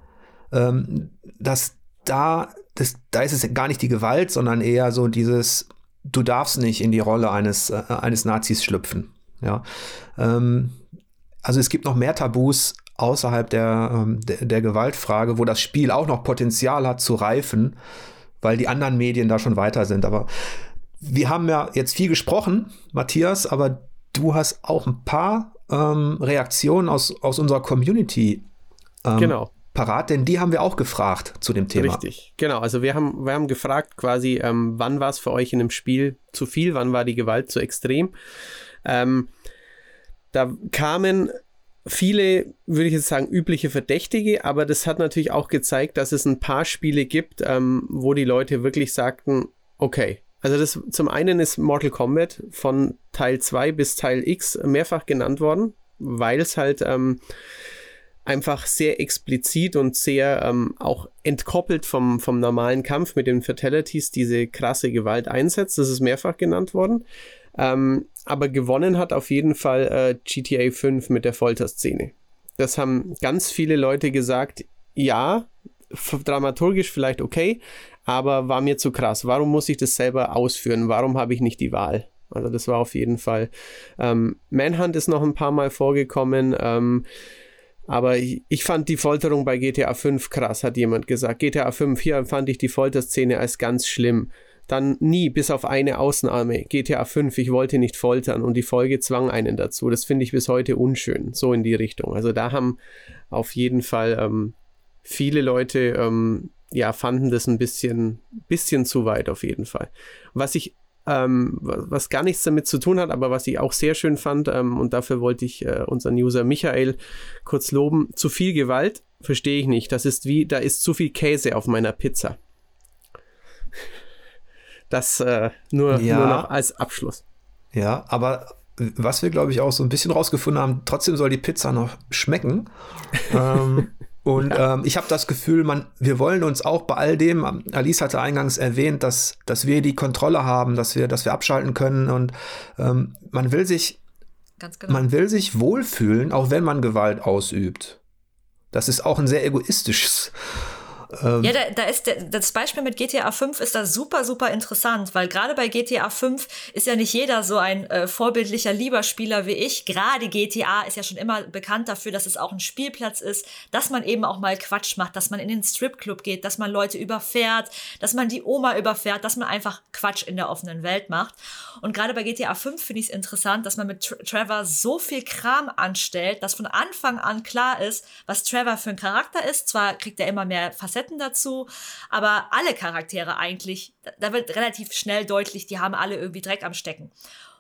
ähm, dass da, das, da ist es gar nicht die Gewalt, sondern eher so dieses, du darfst nicht in die Rolle eines, äh, eines Nazis schlüpfen. Ja. Ähm, also es gibt noch mehr Tabus außerhalb der, ähm, der, der, Gewaltfrage, wo das Spiel auch noch Potenzial hat zu reifen, weil die anderen Medien da schon weiter sind. Aber wir haben ja jetzt viel gesprochen, Matthias, aber du hast auch ein paar ähm, Reaktionen aus, aus unserer Community ähm, genau parat, denn die haben wir auch gefragt zu dem Thema. Richtig, genau. Also wir haben, wir haben gefragt quasi, ähm, wann war es für euch in einem Spiel zu viel, wann war die Gewalt zu extrem. Ähm, da kamen viele, würde ich jetzt sagen, übliche Verdächtige, aber das hat natürlich auch gezeigt, dass es ein paar Spiele gibt, ähm, wo die Leute wirklich sagten, okay, also das zum einen ist Mortal Kombat von Teil 2 bis Teil X mehrfach genannt worden, weil es halt ähm, einfach sehr explizit und sehr ähm, auch entkoppelt vom, vom normalen Kampf mit den Fatalities diese krasse Gewalt einsetzt. Das ist mehrfach genannt worden. Ähm, aber gewonnen hat auf jeden Fall äh, GTA 5 mit der Folterszene. Das haben ganz viele Leute gesagt, ja, dramaturgisch vielleicht okay, aber war mir zu krass. Warum muss ich das selber ausführen? Warum habe ich nicht die Wahl? Also das war auf jeden Fall. Ähm, Manhunt ist noch ein paar Mal vorgekommen. Ähm, aber ich, ich, fand die Folterung bei GTA 5 krass, hat jemand gesagt. GTA 5, hier fand ich die Folterszene als ganz schlimm. Dann nie, bis auf eine Ausnahme. GTA 5, ich wollte nicht foltern und die Folge zwang einen dazu. Das finde ich bis heute unschön, so in die Richtung. Also da haben auf jeden Fall ähm, viele Leute, ähm, ja, fanden das ein bisschen, bisschen zu weit auf jeden Fall. Was ich ähm, was gar nichts damit zu tun hat, aber was ich auch sehr schön fand, ähm, und dafür wollte ich äh, unseren User Michael kurz loben. Zu viel Gewalt verstehe ich nicht. Das ist wie, da ist zu viel Käse auf meiner Pizza. Das äh, nur, ja. nur noch als Abschluss. Ja, aber was wir, glaube ich, auch so ein bisschen rausgefunden haben, trotzdem soll die Pizza noch schmecken. *laughs* ähm, und ja. ähm, ich habe das Gefühl, man, wir wollen uns auch bei all dem, Alice hatte eingangs erwähnt, dass, dass wir die Kontrolle haben, dass wir, dass wir abschalten können und ähm, man will sich, genau. man will sich wohlfühlen, auch wenn man Gewalt ausübt. Das ist auch ein sehr egoistisches ähm, ja, da, da ist der, das Beispiel mit GTA 5 ist da super, super interessant, weil gerade bei GTA 5 ist ja nicht jeder so ein äh, vorbildlicher Lieberspieler wie ich. Gerade GTA ist ja schon immer bekannt dafür, dass es auch ein Spielplatz ist, dass man eben auch mal Quatsch macht, dass man in den Stripclub geht, dass man Leute überfährt, dass man die Oma überfährt, dass man einfach Quatsch in der offenen Welt macht. Und gerade bei GTA 5 finde ich es interessant, dass man mit Tra Trevor so viel Kram anstellt, dass von Anfang an klar ist, was Trevor für ein Charakter ist. Zwar kriegt er immer mehr Facetten, Facetten dazu, aber alle Charaktere eigentlich, da wird relativ schnell deutlich, die haben alle irgendwie Dreck am Stecken.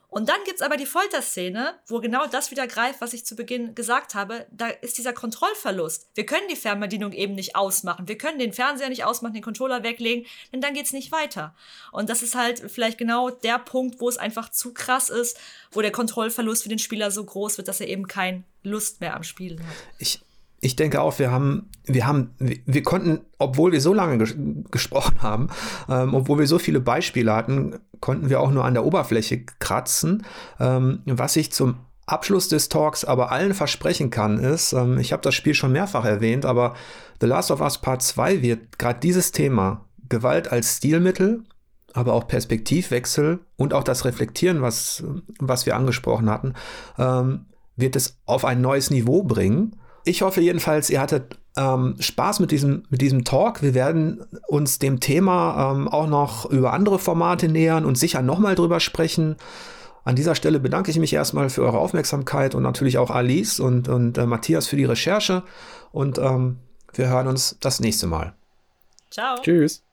Und dann gibt's aber die Folterszene, wo genau das wieder greift, was ich zu Beginn gesagt habe. Da ist dieser Kontrollverlust. Wir können die Fernbedienung eben nicht ausmachen. Wir können den Fernseher nicht ausmachen, den Controller weglegen, denn dann geht's nicht weiter. Und das ist halt vielleicht genau der Punkt, wo es einfach zu krass ist, wo der Kontrollverlust für den Spieler so groß wird, dass er eben keine Lust mehr am Spielen hat. Ich, ich denke auch, wir haben, wir haben, wir konnten, obwohl wir so lange ges gesprochen haben, ähm, obwohl wir so viele Beispiele hatten, konnten wir auch nur an der Oberfläche kratzen. Ähm, was ich zum Abschluss des Talks aber allen versprechen kann, ist, ähm, ich habe das Spiel schon mehrfach erwähnt, aber The Last of Us Part 2 wird gerade dieses Thema Gewalt als Stilmittel, aber auch Perspektivwechsel und auch das Reflektieren, was, was wir angesprochen hatten, ähm, wird es auf ein neues Niveau bringen. Ich hoffe jedenfalls, ihr hattet ähm, Spaß mit diesem, mit diesem Talk. Wir werden uns dem Thema ähm, auch noch über andere Formate nähern und sicher nochmal drüber sprechen. An dieser Stelle bedanke ich mich erstmal für eure Aufmerksamkeit und natürlich auch Alice und, und äh, Matthias für die Recherche. Und ähm, wir hören uns das nächste Mal. Ciao. Tschüss.